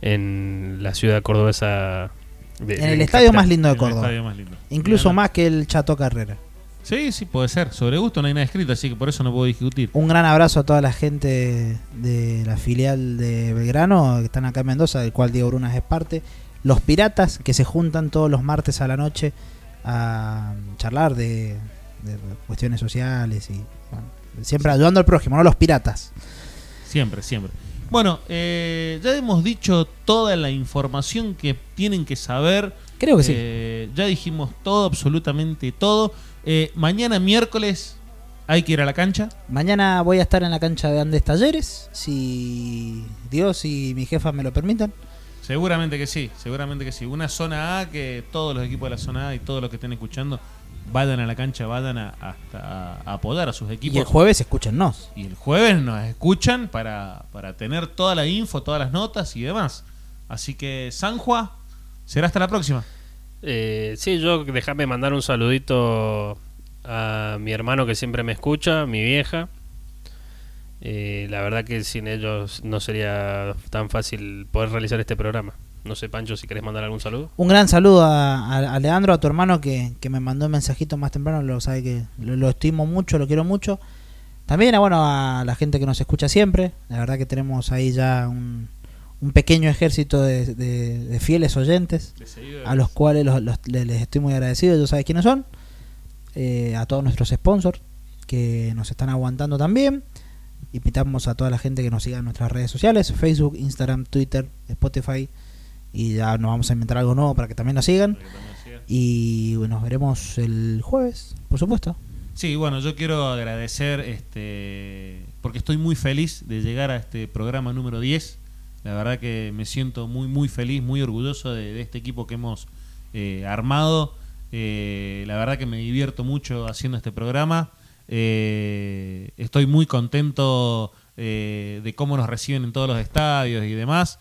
Speaker 3: en la ciudad cordobesa. de-
Speaker 4: En el estadio
Speaker 3: capital.
Speaker 4: más lindo de Córdoba.
Speaker 2: estadio más lindo.
Speaker 4: Incluso más que el Chato Carrera.
Speaker 2: Sí, sí, puede ser. Sobre gusto no hay nada escrito, así que por eso no puedo discutir.
Speaker 4: Un gran abrazo a toda la gente de la filial de Belgrano que están acá en Mendoza, del cual Diego Brunas es parte. Los piratas que se juntan todos los martes a la noche a charlar de, de cuestiones sociales y bueno, siempre ayudando al prójimo, no los piratas.
Speaker 2: Siempre, siempre. Bueno, eh, ya hemos dicho toda la información que tienen que saber.
Speaker 4: Creo que sí.
Speaker 2: Eh, ya dijimos todo, absolutamente todo. Eh, mañana miércoles hay que ir a la cancha.
Speaker 4: Mañana voy a estar en la cancha de Andes Talleres, si Dios y mi jefa me lo permitan.
Speaker 2: Seguramente que sí, seguramente que sí. Una zona A que todos los equipos de la zona A y todos los que estén escuchando vayan a la cancha, vayan a, hasta a apoyar a sus equipos.
Speaker 4: Y el jueves escúchennos.
Speaker 2: Y el jueves nos escuchan para, para tener toda la info, todas las notas y demás. Así que, Sanjua, será hasta la próxima.
Speaker 3: Eh, sí, yo déjame mandar un saludito a mi hermano que siempre me escucha, mi vieja. Eh, la verdad que sin ellos no sería tan fácil poder realizar este programa. No sé, Pancho, si querés mandar algún saludo.
Speaker 4: Un gran saludo a, a- a Leandro, a tu hermano que, que me mandó un mensajito más temprano, lo sabe que lo, lo estimo mucho, lo quiero mucho. También a, bueno, a la gente que nos escucha siempre, la verdad que tenemos ahí ya un, un pequeño ejército de, de- de fieles oyentes, a los cuales los- los- le- les estoy muy agradecido, ya sabes quiénes son. Eh, a todos nuestros sponsors que nos están aguantando también. Invitamos a toda la gente que nos siga en nuestras redes sociales, Facebook, Instagram, Twitter, Spotify. Y ya nos vamos a inventar algo nuevo para que también nos sigan. Y bueno, nos veremos el jueves, por supuesto.
Speaker 2: Sí, bueno, yo quiero agradecer, este, porque estoy muy feliz de llegar a este programa número 10. La verdad que me siento muy, muy feliz, muy orgulloso de, de este equipo que hemos eh, armado. Eh, la verdad que me divierto mucho haciendo este programa. Eh, estoy muy contento de cómo nos reciben en todos los estadios y demás.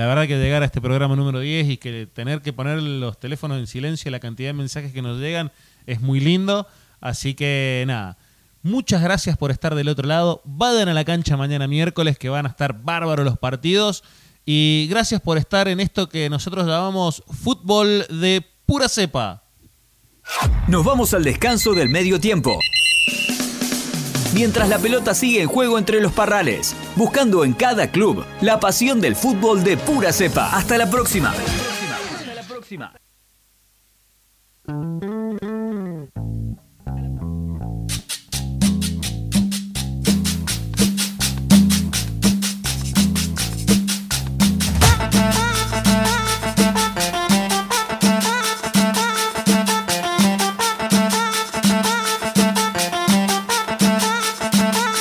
Speaker 2: La verdad que llegar a este programa número 10 y que tener que poner los teléfonos en silencio, la cantidad de mensajes que nos llegan es muy lindo. Así que nada, muchas gracias por estar del otro lado. Vayan a la cancha mañana miércoles que van a estar bárbaros los partidos. Y gracias por estar en esto que nosotros llamamos fútbol de pura cepa.
Speaker 1: Nos vamos al descanso del medio tiempo. Mientras la pelota sigue en juego entre los parrales, buscando en cada club la pasión del fútbol de pura cepa. Hasta la próxima.
Speaker 9: Hasta la próxima.